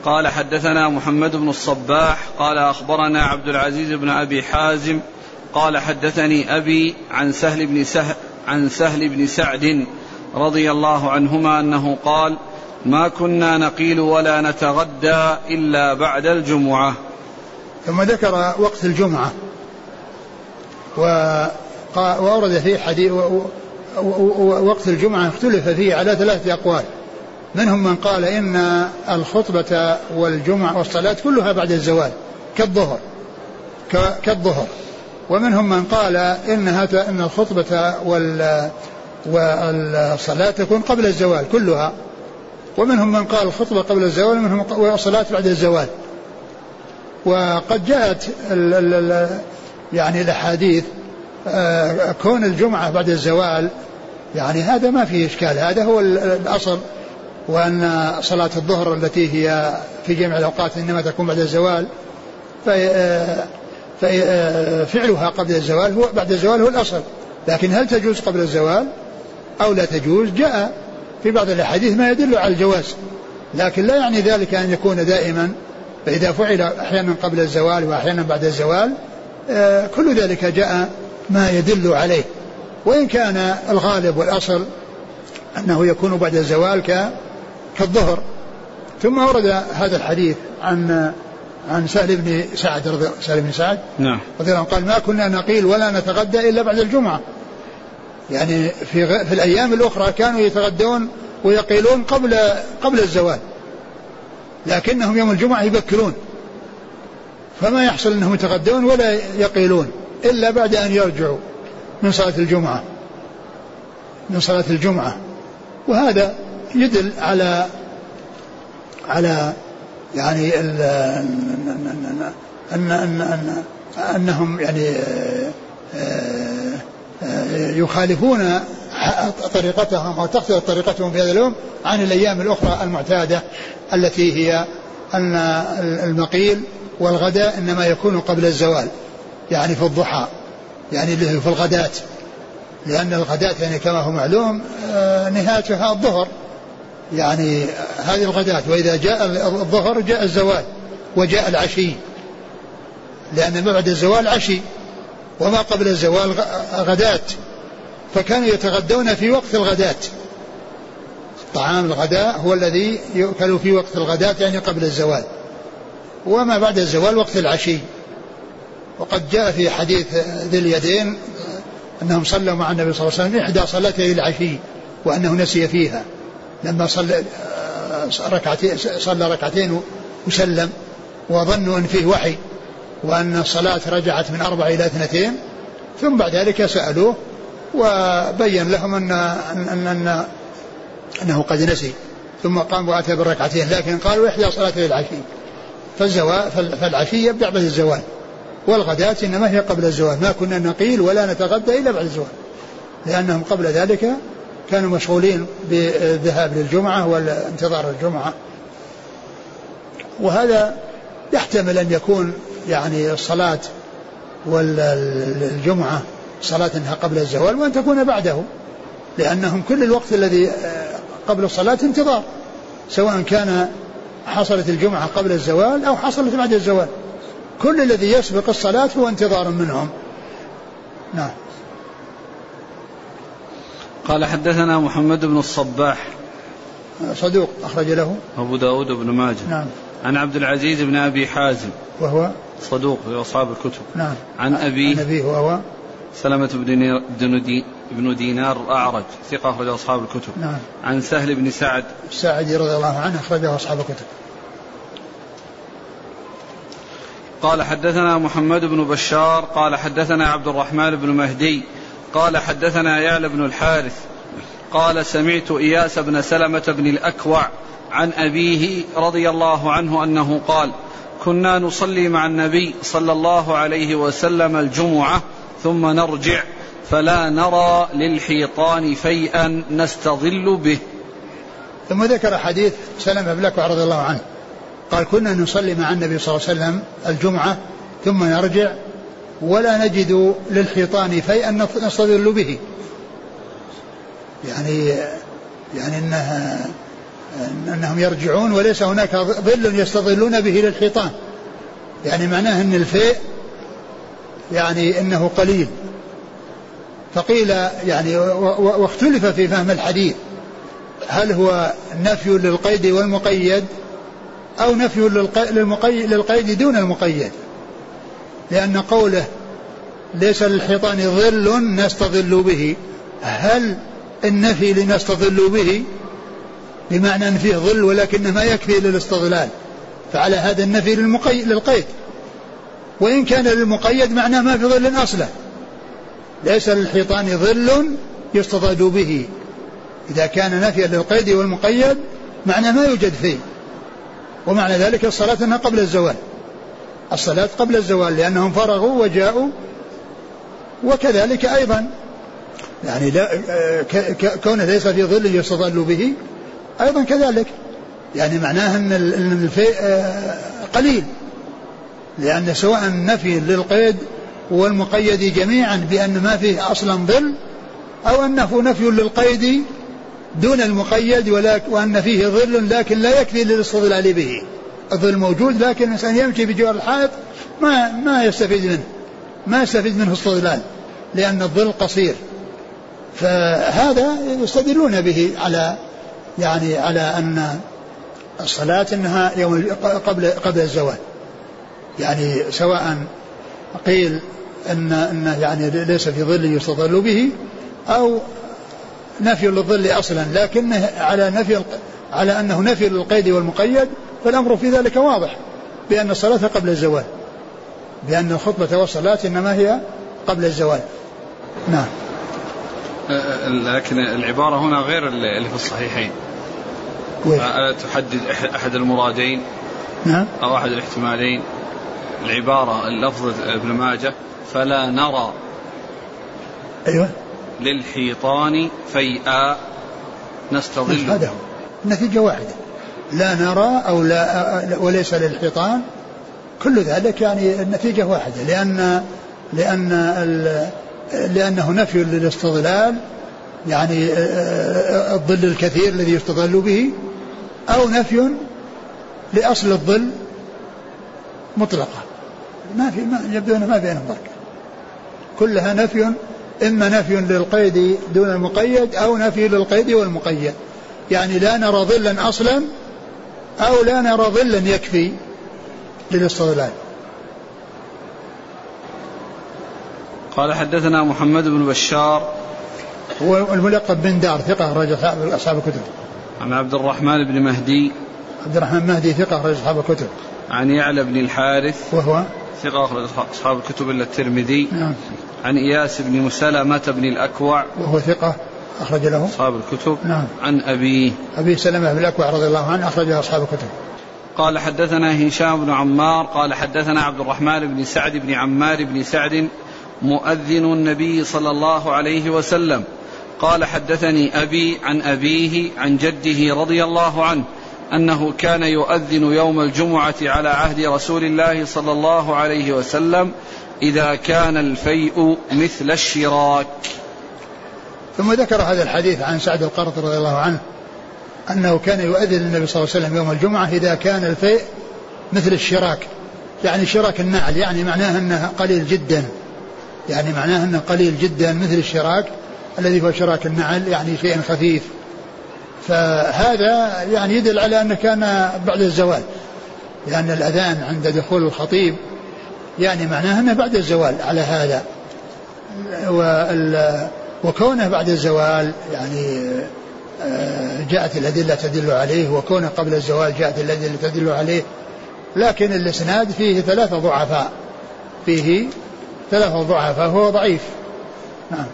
قال حدثنا محمد بن الصباح قال أخبرنا عبد العزيز بن أبي حازم قال حدثني أبي عن سهل بن سهل عن سهل بن سعد رضي الله عنهما أنه قال ما كنا نقيل ولا نتغدى إلا بعد الجمعة. ثم ذكر وقت الجمعة وأورد فيه حديث وقت الجمعة اختلف فيه على ثلاثة أقوال. منهم من قال إن الخطبة والجمعة والصلاة كلها بعد الزوال كالظهر كالظهر. ومنهم من قال إنها إن الخطبة وال والصلاة تكون قبل الزوال كلها. ومنهم من قال الخطبة قبل الزوال ومنهم والصلاة بعد الزوال. وقد جاءت ال ال يعني الأحاديث آه، كون الجمعة بعد الزوال يعني هذا ما فيه إشكال هذا هو الأصل. وأن صلاة الظهر التي هي في جميع الأوقات إنما تكون بعد الزوال ففعلها قبل الزوال هو بعد الزوال هو الأصل. لكن هل تجوز قبل الزوال؟ أو لا تجوز؟ جاء في بعض الأحاديث ما يدل على الجواز. لكن لا يعني ذلك أن يكون دائما فإذا فعل أحيانا قبل الزوال وأحيانا بعد الزوال آه، كل ذلك جاء ما يدل عليه. وإن كان الغالب والأصل أنه يكون بعد الزوال كالظهر. ثم ورد هذا الحديث عن عن سهل بن سعد رضي سهل بن سعد نعم. رضي الله قال ما كنا نقيل ولا نتغدى إلا بعد الجمعة. يعني في في الأيام الأخرى كانوا يتغدون ويقيلون قبل قبل الزوال. لكنهم يوم الجمعة يبكرون فما يحصل أنهم يتغدون ولا يقيلون إلا بعد أن يرجعوا من صلاة الجمعة. من صلاة الجمعة. وهذا يدل على على يعني أن أن أن أنهم يعني آه، آه، يخالفون طريقتهم أو تختلف طريقتهم في هذا اليوم عن الأيام الأخرى المعتادة التي هي أن المقيل والغداء إنما يكون قبل الزوال يعني في الضحى يعني في الغداة لأن الغداة يعني كما هو معلوم آه، نهايتها الظهر. يعني هذه الغداة وإذا جاء الظهر جاء الزوال وجاء العشي. لأن ما بعد الزوال عشي وما قبل الزوال غداة. فكانوا يتغدون في وقت الغداة. طعام الغداء هو الذي يؤكل في وقت الغداة يعني قبل الزوال. وما بعد الزوال وقت العشي. وقد جاء في حديث ذي اليدين أنهم صلوا مع النبي صلى الله عليه وسلم إحدى صلاتي العشي وأنه نسي فيها. لما صلى ركعتين صلى ركعتين وسلم وظنوا أن فيه وحي وأن الصلاة رجعت من أربع إلى اثنتين ثم بعد ذلك سألوه وبين لهم أن أن أن أنه قد نسي ثم قام وأتى بالركعتين لكن قالوا إحدى صلاتي العشي. فالزوال فالعشي يبدأ بعد الزوال والغداة إنما هي قبل الزوال ما كنا نقيل ولا نتغدى إلا بعد الزوال لأنهم قبل ذلك كانوا مشغولين بالذهاب للجمعة والانتظار الجمعة وهذا يحتمل أن يكون يعني الصلاة والجمعة صلاة قبل الزوال وأن تكون بعده لأنهم كل الوقت الذي قبل الصلاة انتظار سواء كان حصلت الجمعة قبل الزوال أو حصلت بعد الزوال. كل الذي يسبق الصلاة هو انتظار منهم. نعم. قال حدثنا محمد بن الصباح. صدوق أخرج له. أبو داود بن ماجه. نعم. عن عبد العزيز بن أبي حازم. وهو؟ صدوق في أصحاب الكتب. نعم. عن أبيه عن أبيه. وهو؟ سلمة بن بن دي بن دينار الأعرج. ثقة أخرج أصحاب الكتب. نعم. عن سهل بن سعد. الساعدي رضي الله عنه أخرجه أصحاب الكتب. قال حدثنا محمد بن بشار. قال حدثنا عبد الرحمن بن مهدي. قال حدثنا يعلى بن الحارث قال سمعت إياس بن سلمة بن الأكوع عن أبيه رضي الله عنه أنه قال كنا نصلي مع النبي صلى الله عليه وسلم الجمعة ثم نرجع فلا نرى للحيطان فيئا نستظل به. ثم ذكر حديث سلمة بن الأكوع رضي الله عنه. قال كنا نصلي مع النبي صلى الله عليه وسلم الجمعة ثم نرجع ولا نجد للحيطان فيئا نستظل به. يعني يعني إنها إنهم يرجعون وليس هناك ظل يستظلون به للحيطان. يعني معناه إن الفيء يعني إنه قليل. فقيل يعني واختلف في فهم الحديث. هل هو نفي للقيد والمقيد أو نفي للقيد دون المقيد؟ لأن قوله ليس للحيطان ظل نستظل به. هل النفي لنستظل به؟ بمعنى أن فيه ظل ولكنه ما يكفي للاستظلال. فعلى هذا النفي للمقيد للقيد. وإن كان للمقيد معناه ما في ظل أصلا. ليس للحيطان ظل يستظل به. إذا كان نفيا للقيد والمقيد معناه ما يوجد فيه. ومعنى ذلك الصلاة أنها قبل الزوال. الصلاة قبل الزوال لأنهم فرغوا وجاءوا وكذلك أيضا. يعني لا كونه ليس في ظل يستظل به أيضا كذلك. يعني معناه أن الفيء آه، قليل. لأن سواء نفي للقيد والمقيد جميعا بأن ما فيه أصلا ظل أو أنه نفي للقيد دون المقيد وأن فيه ظل لكن لا يكفي للاستظلال به. الظل موجود لكن الإنسان يمشي بجوار الحائط ما ما يستفيد منه ما يستفيد منه استظلال لأن الظل قصير. فهذا يستدلون به على يعني على أن الصلاة أنها يوم قبل قبل الزوال. يعني سواء قيل أن أن يعني ليس في ظل يستظل به أو نفي للظل أصلا لكنه على نفي على أنه نفي للقيد والمقيد فالأمر في ذلك واضح بأن الصلاة قبل الزوال بأن الخطبة والصلاة إنما هي قبل الزوال. نعم. لكن العبارة هنا غير اللي في الصحيحين. ألا تحدد أحد المرادين نعم. أو أحد الاحتمالين. العبارة اللفظ ابن ماجه فلا نرى أيوه. للحيطان فيئا نستظل هذا النتيجة واحدة. لا نرى أو لا وليس للحيطان. كل ذلك يعني النتيجة واحدة لأن لأن لأنه نفي للاستظلال يعني الظل الكثير الذي يستظل به أو نفي لأصل الظل مطلقة ما في ما يبدو أنه ما بينهم فرق. كلها نفي إما نفي للقيد دون المقيد أو نفي للقيد والمقيد. يعني لا نرى ظلا أصلا أو لا نرى ظلا يكفي للاستظلال قال حدثنا محمد بن بشار. هو الملقب بن دار ثقة رجل أصحاب الكتب. عن عبد الرحمن بن مهدي. عبد الرحمن مهدي ثقة رجل أصحاب الكتب. عن يعلى بن الحارث. وهو؟ ثقة أخرج أصحاب الكتب إلا الترمذي. نعم. عن إياس بن مسلمة بن الأكوع. وهو ثقة. أخرج له. أصحاب الكتب. نعم. عن أبيه أبي سلمة بن الأكوع رضي الله عنه أخرجه أصحاب الكتب. قال حدثنا هشام بن عمار قال حدثنا عبد الرحمن بن سعد بن عمار بن سعد مؤذن النبي صلى الله عليه وسلم. قال حدثني أبي عن أبيه عن جده رضي الله عنه أنه كان يؤذن يوم الجمعة على عهد رسول الله صلى الله عليه وسلم إذا كان الفيء مثل الشراك. ثم ذكر هذا الحديث عن سعد القرط رضي الله عنه أنه كان يؤذن النبي صلى الله عليه وسلم يوم الجمعة إذا كان الفيء مثل الشراك. يعني شراك النعل يعني معناه أنه قليل جدا. يعني معناه أنه قليل جدا مثل الشراك الذي هو شراك النعل يعني شيء خفيف. فهذا يعني يدل على أنه كان بعد الزوال. لأن الأذان عند دخول الخطيب يعني معناه أنه بعد الزوال على هذا. وكونه بعد الزوال يعني آه، جاءت الأدلة تدل عليه وكونه قبل الزوال جاءت الأدلة تدل عليه لكن الإسناد فيه ثلاثة ضعفاء. فيه ثلاثة ضعفاء فهو ضعيف. نعم.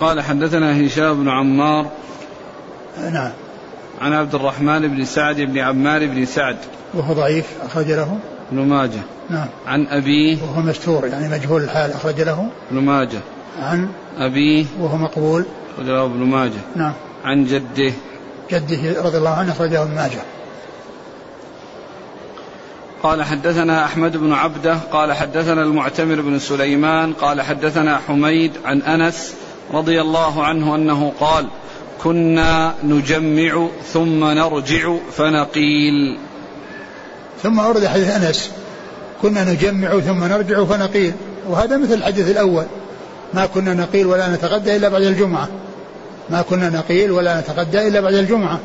قال حدثنا هشام بن عمار نعم. عن عبد الرحمن بن سعد بن عمار بن سعد. وهو ضعيف أخرج له. ابن ماجه. نعم. عن أبيه. وهو مستور يعني مجهول الحال أخرج له. ابن ماجه. عن أبيه وهو مقبول. له ابن ماجه. نعم. عن جده. جده رضي الله عنه أخرجه ابن ماجه. قال حدثنا أحمد بن عبده قال حدثنا المعتمر بن سليمان قال حدثنا حميد عن أنس رضي الله عنه أنه قال كنا نجمع ثم نرجع فنقيل. ثم أورد حديث أنس كنا نجمع ثم نرجع فنقيل. وهذا مثل الحديث الأول. ما كنا نقيل ولا نتغدى إلا بعد الجمعة. ما كنا نقيل ولا نتغدى إلا بعد الجمعة.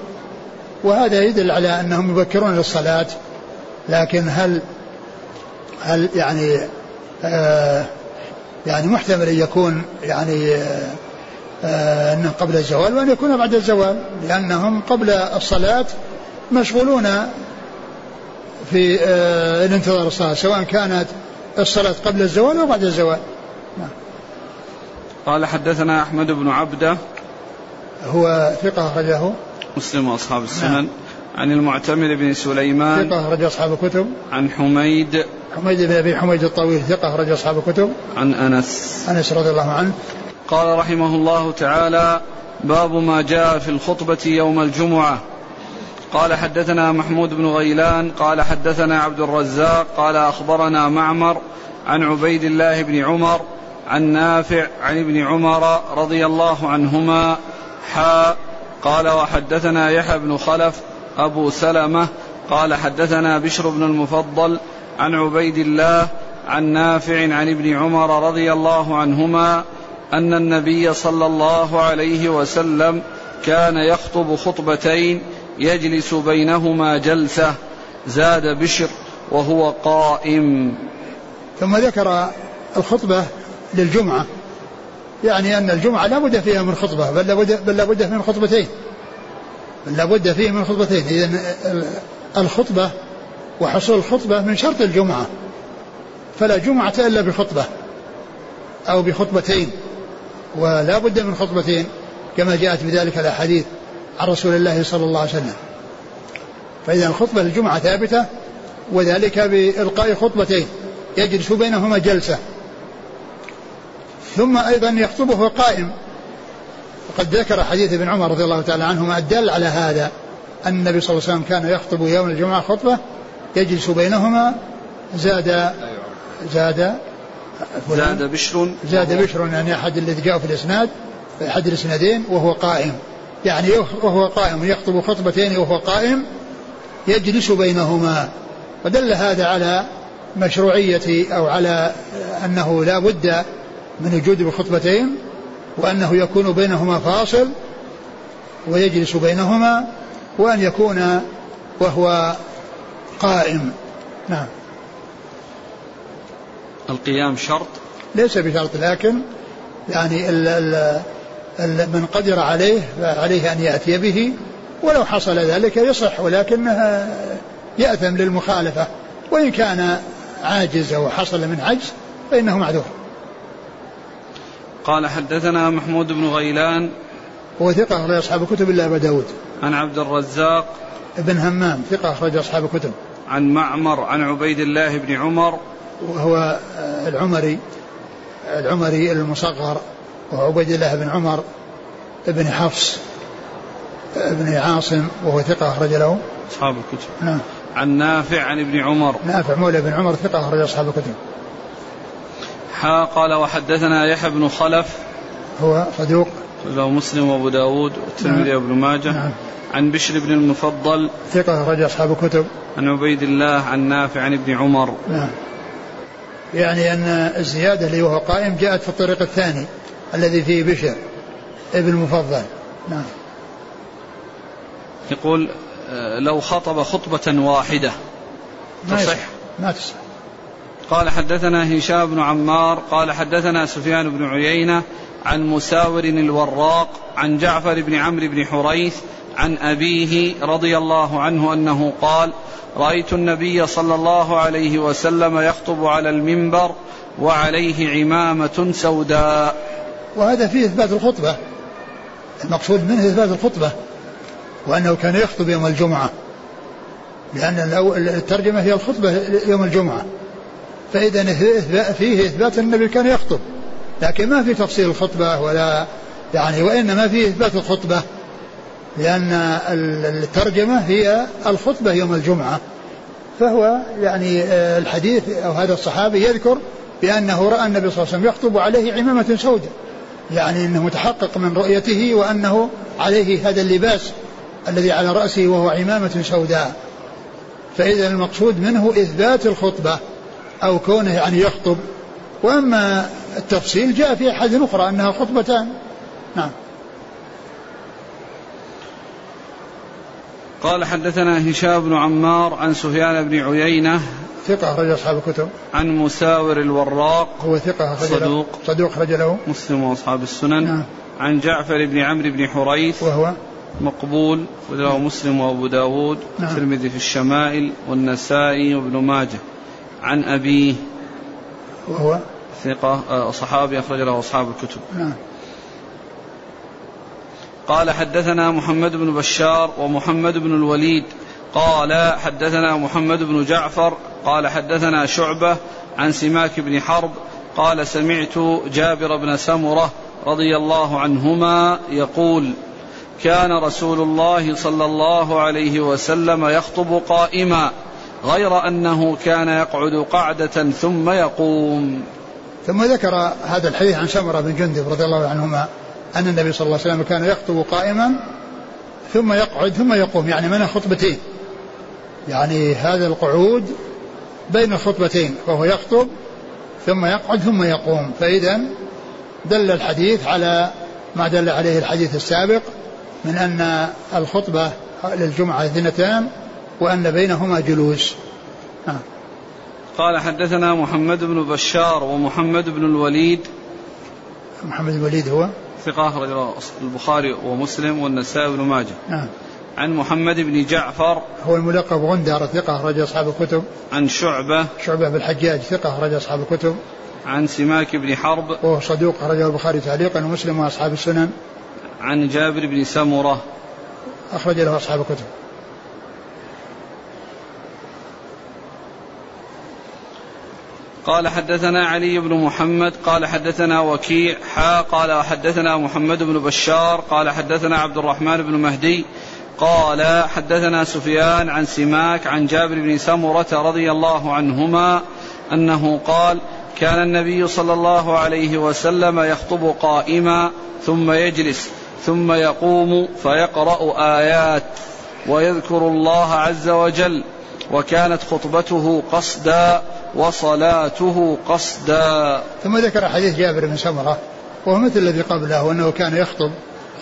وهذا يدل على أنهم يبكرون للصلاة. لكن هل هل يعني آه يعني محتمل أن يكون يعني آه آه أنه قبل الزوال وأن يكون بعد الزوال؟ لأنهم قبل الصلاة مشغولون في آه الانتظار الصلاة سواء كانت الصلاة قبل الزوال أو بعد الزوال. نعم. قال حدثنا أحمد بن عبدة. هو ثقة أخرجه. مسلم وأصحاب السنن. نعم. عن المعتمر بن سليمان. ثقة أخرج أصحاب الكتب. عن حميد. حميد بن أبي حميد الطويل ثقة أخرج أصحاب الكتب. عن أنس. أنس رضي الله عنه. قال رحمه الله تعالى باب ما جاء في الخطبة يوم الجمعة. قال حدثنا محمود بن غيلان. قال حدثنا عبد الرزاق. قال أخبرنا معمر عن عبيد الله بن عمر عن نافع عن ابن عمر رضي الله عنهما حاء قال وحدثنا يحيى بن خلف أبو سلمة قال حدثنا بشر بن المفضل عن عبيد الله عن نافع عن ابن عمر رضي الله عنهما أن النبي صلى الله عليه وسلم كان يخطب خطبتين يجلس بينهما جلسة زاد بشر وهو قائم. ثم ذكر الخطبة للجمعة. يعني أن الجمعة لا بد فيها من خطبة بل لابد بل لابد من خطبتين. بل لابد فيه من خطبتين. إذا الخطبة وحصول الخطبة من شرط الجمعة. فلا جمعة إلا بخطبة أو بخطبتين ولا بد من خطبتين كما جاءت بذلك الأحاديث عن رسول الله صلى الله عليه وسلم. فإذا الخطبة للجمعة ثابتة وذلك بإلقاء خطبتين. يجلس بينهما جلسة. ثم أيضا يخطبه قائم. وقد ذكر حديث ابن عمر رضي الله تعالى عنهما الدل على هذا أن النبي صلى الله عليه وسلم كان يخطب يوم الجمعة خطبة يجلس بينهما زاد زاد زاد بشر. زاد بشر يعني أحد الذي جاء في الإسناد أحد الإسنادين وهو قائم. يعني وهو قائم يخطب خطبتين وهو قائم يجلس بينهما. ودل هذا على مشروعية أو على أنه لا بد من وجود بخطبتين وأنه يكون بينهما فاصل ويجلس بينهما وأن يكون وهو قائم. نعم. القيام شرط؟ ليس بشرط لكن يعني ال ال ال من قدر عليه فعليه أن يأتي به ولو حصل ذلك يصح ولكنه يأثم للمخالفة. وإن كان عاجز أو حصل من عجز فإنه معذور. قال حدثنا محمود بن غيلان هو ثقة أخرج أصحاب الكتب إلا أبا داود. عن عبد الرزاق ابن همام ثقة أخرج أصحاب الكتب. عن معمر عن عبيد الله بن عمر. وهو العمري العمري المصغر وهو عبيد الله بن عمر ابن حفص ابن عاصم وهو ثقة أخرج له. أصحاب الكتب. نعم. عن نافع عن ابن عمر. نافع مولى بن عمر ثقة أخرج أصحاب الكتب. حا قال وحدثنا يحيى بن خلف. هو صدوق. له مسلم وابو داود والترمذي نعم. وابن ماجه. نعم. عن بشر بن المفضل. ثقة أخرج أصحاب الكتب. عن عبيد الله عن نافع عن ابن عمر. نعم. يعني أن الزيادة اللي وهو قائم جاءت في الطريق الثاني الذي فيه بشر ابن مفضل نعم. يقول آه، لو خطب خطبة واحدة تصح؟ ما تصح. قال حدثنا هشام بن عمار قال حدثنا سفيان بن عيينة عن مساور الوراق عن جعفر بن عمرو بن حريث عن أبيه رضي الله عنه أنه قال رأيت النبي صلى الله عليه وسلم يخطب على المنبر وعليه عمامة سوداء. وهذا فيه إثبات الخطبة. المقصود منه إثبات الخطبة وأنه كان يخطب يوم الجمعة لأن الترجمة هي الخطبة يوم الجمعة. فإذا فيه إثبات النبي كان يخطب. لكن ما في تفصيل الخطبة ولا يعني وإنما فيه إثبات الخطبة. لأن الترجمة هي الخطبة يوم الجمعة. فهو يعني آه، الحديث أو هذا الصحابي يذكر بأنه رأى النبي صلى الله عليه وسلم يخطب عليه عمامة سوداء. يعني أنه متحقق من رؤيته وأنه عليه هذا اللباس الذي على رأسه وهو عمامة سوداء. فإذا المقصود منه إثبات الخطبة. أو كونه يعني يخطب. وأما التفصيل جاء في أحد أخرى أنها خطبتان. نعم. قال حدثنا هشام بن عمار عن سفيان بن عيينة ثقة أخرج أصحاب الكتب. عن مساور الوراق هو ثقة أخرج صدوق. صدوق أخرج له. مسلم وأصحاب السنن. نعم. عن جعفر بن عمرو بن حريث وهو؟ مقبول وله مسلم وأبو داود نعم. في الشمائل والنسائي وابن ماجه. عن أبيه وهو ثقة آه، صحابي أخرج له أصحاب الكتب. نعم. قال حدثنا محمد بن بشار ومحمد بن الوليد. قال حدثنا محمد بن جعفر. قال حدثنا شعبة عن سماك بن حرب. قال سمعت جابر بن سمرة رضي الله عنهما يقول كان رسول الله صلى الله عليه وسلم يخطب قائما. غير أنه كان يقعد قعدة ثم يقوم. ثم ذكر هذا الحديث عن سمرة بن جندب رضي الله عنهما أن النبي صلى الله عليه وسلم كان يخطب قائما ثم يقعد ثم يقوم يعني من خطبتين يعني هذا القعود بين الخطبتين وهو يخطب ثم يقعد ثم يقوم. فإذا دل الحديث على ما دل عليه الحديث السابق من أن الخطبة للجمعة اثنتان وأن بينهما جلوس. آه. قال حدثنا محمد بن بشار ومحمد بن الوليد. محمد بن الوليد هو؟ ثقة أخرج البخاري ومسلم والنسائي بن ماجه. نعم عن محمد بن جعفر. هو الملقب غندر ثقة أخرج أصحاب الكتب. عن شعبة. شعبة بالحجاج ثقة أخرج أصحاب الكتب. عن سماك بن حرب. وهو صدوق أخرجه البخاري تعليقا ومسلم وأصحاب السنن. عن جابر بن سمرة. أخرج له أصحاب الكتب. قال حدثنا علي بن محمد قال حدثنا وكيع حا قال حدثنا محمد بن بشار قال حدثنا عبد الرحمن بن مهدي قال حدثنا سفيان عن سماك عن جابر بن سمرة رضي الله عنهما أنه قال كان النبي صلى الله عليه وسلم يخطب قائما ثم يجلس ثم يقوم فيقرأ آيات ويذكر الله عز وجل وكانت خطبته قصدا وصلاته قصدا. ثم ذكر حديث جابر بن سمرة وهو مثل الذي قبله وأنه كان يخطب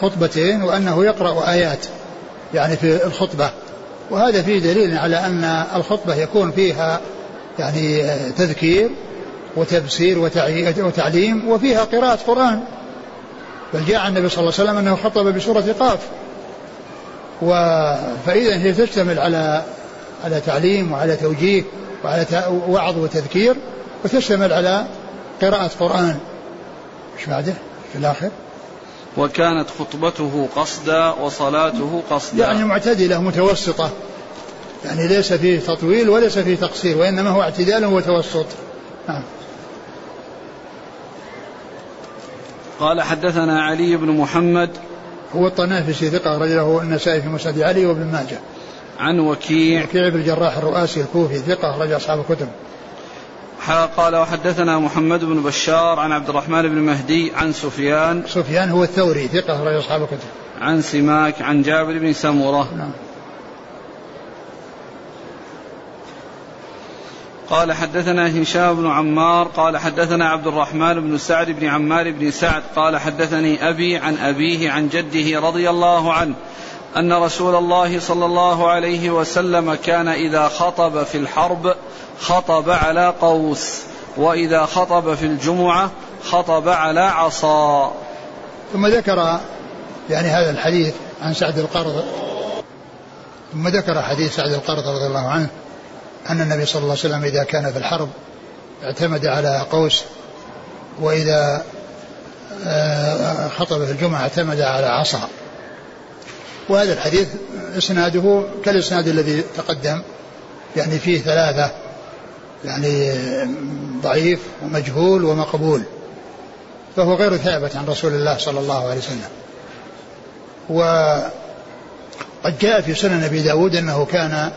خطبتين وأنه يقرأ آيات يعني في الخطبة. وهذا فيه دليل على أن الخطبة يكون فيها يعني تذكير وتبصير وتعليم وفيها قراءة قرآن. بل جاء النبي صلى الله عليه وسلم أنه خطب بسورة قاف. فإذا هي تشتمل على على تعليم وعلى توجيه. وعلى وعظ وتذكير وتشتمل على قراءة قرآن. إيش بعده؟ في الآخر. وكانت خطبته قصدا وصلاته قصدا. يعني معتدلة متوسطة. يعني ليس فيه تطويل وليس فيه تقصير وإنما هو اعتدال وتوسط نعم. قال حدثنا علي بن محمد. هو الطنافسي ثقة رجله النسائي في مسند علي وابن ماجه. عن وكيع. وكيع بن الجراح الرؤاسي الكوفي ثقة أخرج أصحاب الكتب. قال وحدثنا محمد بن بشار عن عبد الرحمن بن مهدي عن سفيان. سفيان هو الثوري ثقة أخرج أصحاب الكتب. عن سماك عن جابر بن سمرة نعم. قال حدثنا هشام بن عمار قال حدثنا عبد الرحمن بن سعد بن عمار بن سعد قال حدثني أبي عن أبيه عن جده رضي الله عنه أن رسول الله صلى الله عليه وسلم كان إذا خطب في الحرب خطب على قوس وإذا خطب في الجمعة خطب على عصا. ثم ذكر يعني هذا الحديث عن سعد القرض ثم ذكر حديث سعد القرض رضي الله عنه أن النبي صلى الله عليه وسلم إذا كان في الحرب اعتمد على قوس وإذا آه، خطب في الجمعة اعتمد على عصا. وهذا الحديث إسناده كالإسناد الذي تقدم يعني فيه ثلاثة يعني ضعيف ومجهول ومقبول فهو غير ثابت عن رسول الله صلى الله عليه وسلم. وقد جاء في سنن أبي داود أنه كان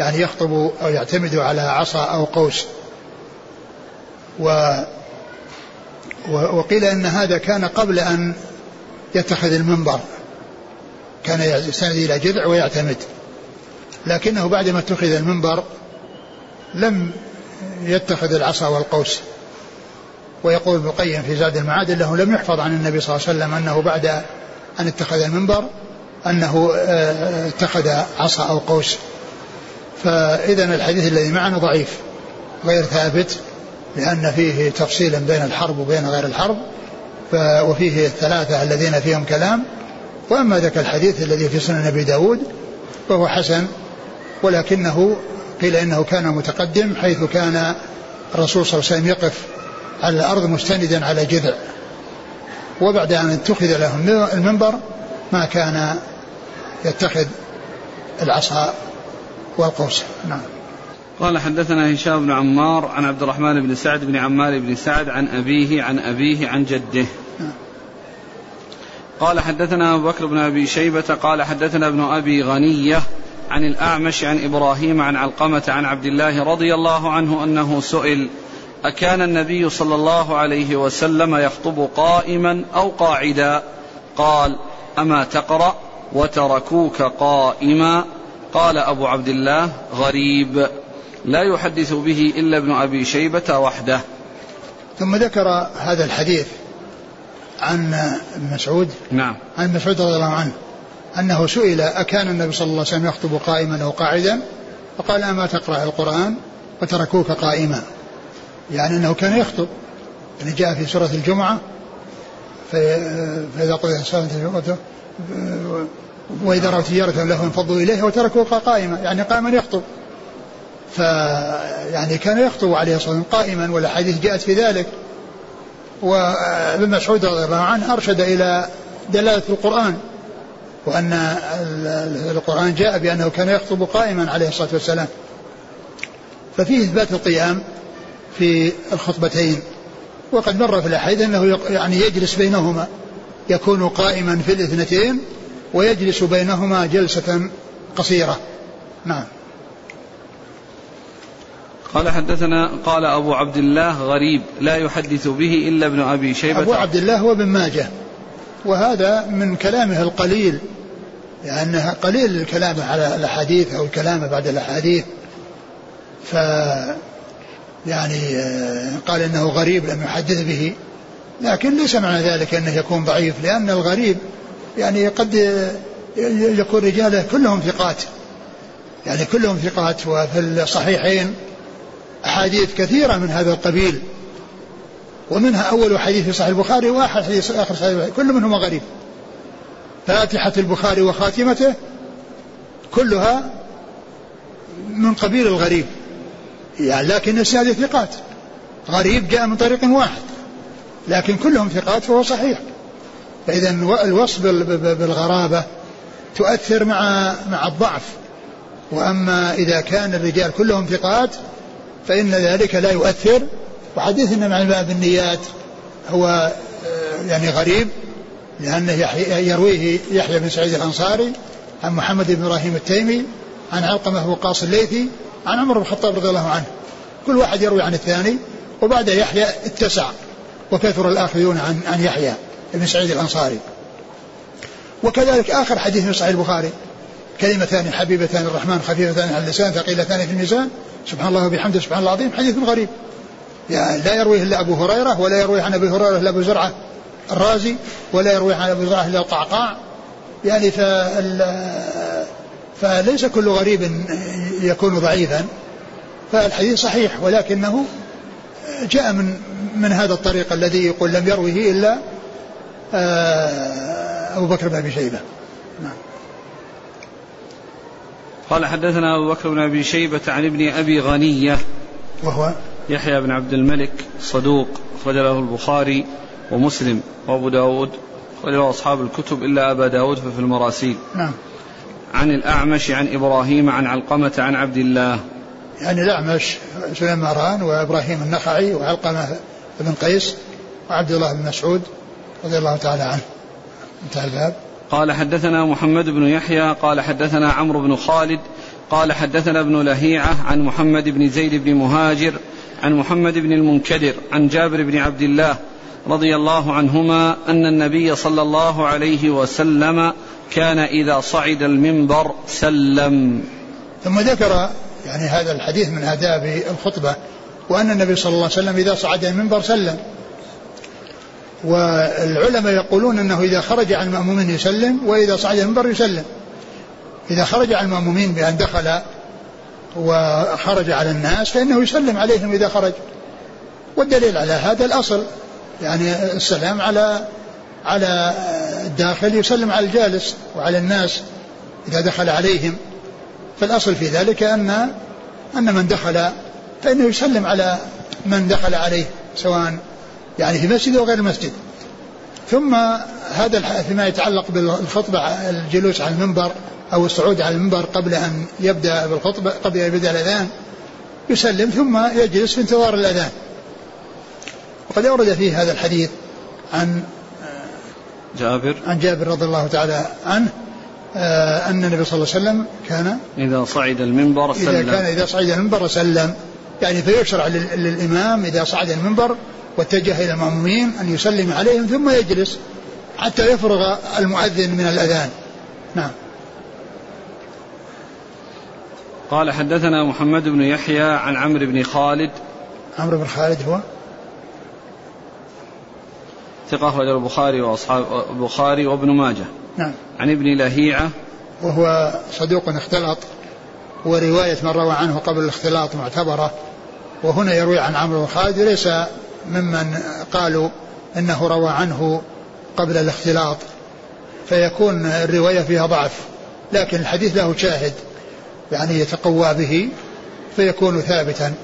يعني يخطب أو يعتمد على عصا أو قوس. و وقيل أن هذا كان قبل أن يتخذ المنبر. كان يستند إلى جذع ويعتمد. لكنه بعدما اتخذ المنبر لم يتخذ العصا والقوس. ويقول ابن القيم في زاد المعاد إنه لم يحفظ عن النبي صلى الله عليه وسلم أنه بعد أن اتخذ المنبر أنه آه، اتخذ عصا أو قوس. فاذا الحديث الذي معنا ضعيف غير ثابت لأن فيه تفصيلا بين الحرب وبين غير الحرب وفيه الثلاثة الذين فيهم كلام وأما ذاك الحديث الذي في سنن أبي داود فهو حسن ولكنه قيل إنه كان متقدم حيث كان الرسول صلى الله عليه وسلم يقف على الأرض مستندا على جذع. وبعد أن اتخذ له المنبر ما كان يتخذ العصا والقوس. نعم. قال حدثنا هشام بن عمار عن عبد الرحمن بن سعد بن عمار بن سعد عن أبيه عن أبيه عن جده. نعم. قال حدثنا أبو بكر بن أبي شيبة قال حدثنا ابن أبي غنية عن الأعمش عن إبراهيم عن علقمة عن عبد الله رضي الله عنه أنه سئل أكان النبي صلى الله عليه وسلم يخطب قائما أو قاعدا؟ قال أما تقرأ وتركوك قائما؟ قال أبو عبد الله غريب. لا يحدث به إلا ابن أبي شيبة وحده. ثم ذكر هذا الحديث. عن ابن مسعود؟ نعم. عن مسعود رضي الله عنه أنه سئل أكان النبي صلى الله عليه وسلم يخطب قائما أو قاعدا؟ فقال أما تقرأ القرآن وتركوك قائما. يعني أنه كان يخطب يعني جاء في سورة الجمعة فإذا قضيت الصلاة وإذا رأوا تجارة له انفضوا إليه وتركوك قائما يعني قائما يخطب. فيعني كان يخطب عليه الصلاة والسلام قائما والأحاديث جاءت في ذلك. وابن مسعود رضي الله عنه أرشد إلى دلالة القرآن وأن القرآن جاء بأنه كان يخطب قائما عليه الصلاة والسلام. ففيه إثبات القيام في الخطبتين وقد مر في الأحاديث أنه يعني يجلس بينهما يكون قائما في الاثنتين ويجلس بينهما جلسة قصيرة. نعم. قال حدثنا قال أبو عبد الله غريب لا يحدث به إلا ابن أبي شيبة. أبو عبد الله هو ابن ماجه وهذا من كلامه القليل لأنه قليل الكلام على الأحاديث أو الكلام بعد الأحاديث. ف يعني آه، قال إنه غريب لم يحدث به. لكن ليس معنى ذلك أنه يكون ضعيف لأن الغريب يعني قد يكون رجاله كلهم ثقات. يعني كلهم ثقات وفي الصحيحين أحاديث كثيرة من هذا القبيل ومنها أول حديث في صحيح البخاري واحد حديث آخر صحيح البخاري كل منهما غريب. فاتحة البخاري وخاتمته كلها من قبيل الغريب. يعني لكن السادة ثقات. غريب جاء من طريق واحد لكن كلهم ثقات فهو صحيح. فإذا الوصف بالغرابة تؤثر مع مع الضعف. وأما إذا كان الرجال كلهم ثقات فإن ذلك لا يؤثر. وحديثنا مع الباب النيات هو آه، يعني غريب لأنه يرويه يحيى بن سعيد الأنصاري عن محمد بن إبراهيم التيمي عن علقمة وقاص الليثي عن عمر بن الخطاب رضي الله عنه. كل واحد يروي عن الثاني وبعد يحيى اتسع وكثر الآخذون عن عن يحيى بن سعيد الأنصاري. وكذلك آخر حديث في صحيح البخاري. كلمتان حبيبتان الرحمن خفيفتان على اللسان ثقيلتان في الميزان. سبحان الله وبحمده سبحان الله العظيم. حديث غريب. يعني لا يرويه إلا أبو هريرة ولا يرويه عن أبي هريرة إلا أبو زرعة الرازي ولا يرويه عن أبو زرعة إلا القعقاع. يعني فليس كل غريب يكون ضعيفا. فالحديث صحيح ولكنه جاء من من هذا الطريق الذي يقول لم يروه إلا آه، أبو بكر بن أبي شيبة نعم قال حدثنا أبو بكر بن أبي شيبة عن ابن أبي غنية. وهو؟ يحيى بن عبد الملك صدوق أخرج له البخاري ومسلم وأبو داود أخرج له أصحاب الكتب إلا أبا داود ففي المراسيل. نعم. عن الأعمش عن إبراهيم عن علقمة عن عبد الله. يعني الأعمش سليمان مهران وإبراهيم النخعي وعلقمة بن قيس وعبد الله بن مسعود رضي الله تعالى عنه. انتهى الباب. قال حدثنا محمد بن يحيى قال حدثنا عمرو بن خالد قال حدثنا ابن لهيعة عن محمد بن زيد بن مهاجر عن محمد بن المنكدر عن جابر بن عبد الله رضي الله عنهما أن النبي صلى الله عليه وسلم كان إذا صعد المنبر سلم. ثم ذكر يعني هذا الحديث من آداب الخطبة وأن النبي صلى الله عليه وسلم إذا صعد المنبر سلم. والعلماء يقولون أنه إذا خرج عن المأمومين يسلم وإذا صعد المنبر يسلم. إذا خرج عن المأمومين بأن دخل وخرج على الناس فإنه يسلم عليهم إذا خرج. والدليل على هذا الأصل يعني السلام على على الداخل يسلم على الجالس وعلى الناس إذا دخل عليهم. فالأصل في ذلك أن أن من دخل فإنه يسلم على من دخل عليه سواء يعني في مسجد أو غير المسجد ثم هذا فيما يتعلق بالخطبة الجلوس على المنبر أو الصعود على المنبر قبل أن يبدأ بالخطبة قبل أن يبدأ الأذان يسلم ثم يجلس في انتظار الأذان. وقد أورد فيه هذا الحديث عن جابر. عن جابر رضي الله تعالى عنه آه، أن النبي صلى الله عليه وسلم كان إذا صعد المنبر سلم. إذا كان إذا صعد المنبر سلم. يعني فيشرع للإمام إذا صعد المنبر واتجه إلى المأمومين أن يسلم عليهم ثم يجلس حتى يفرغ المؤذن من الأذان. نعم. قال حدثنا محمد بن يحيى عن عمرو بن خالد. عمرو بن خالد هو؟ ثقة أخرج البخاري وأصحاب البخاري وابن ماجه. نعم. عن ابن لهيعة. وهو صدوق اختلط. ورواية من روى عنه قبل الاختلاط معتبرة. وهنا يروي عن عمرو بن خالد ليس ممن قالوا إنه روى عنه قبل الاختلاط فيكون الرواية فيها ضعف لكن الحديث له شاهد يعني يتقوى به فيكون ثابتا.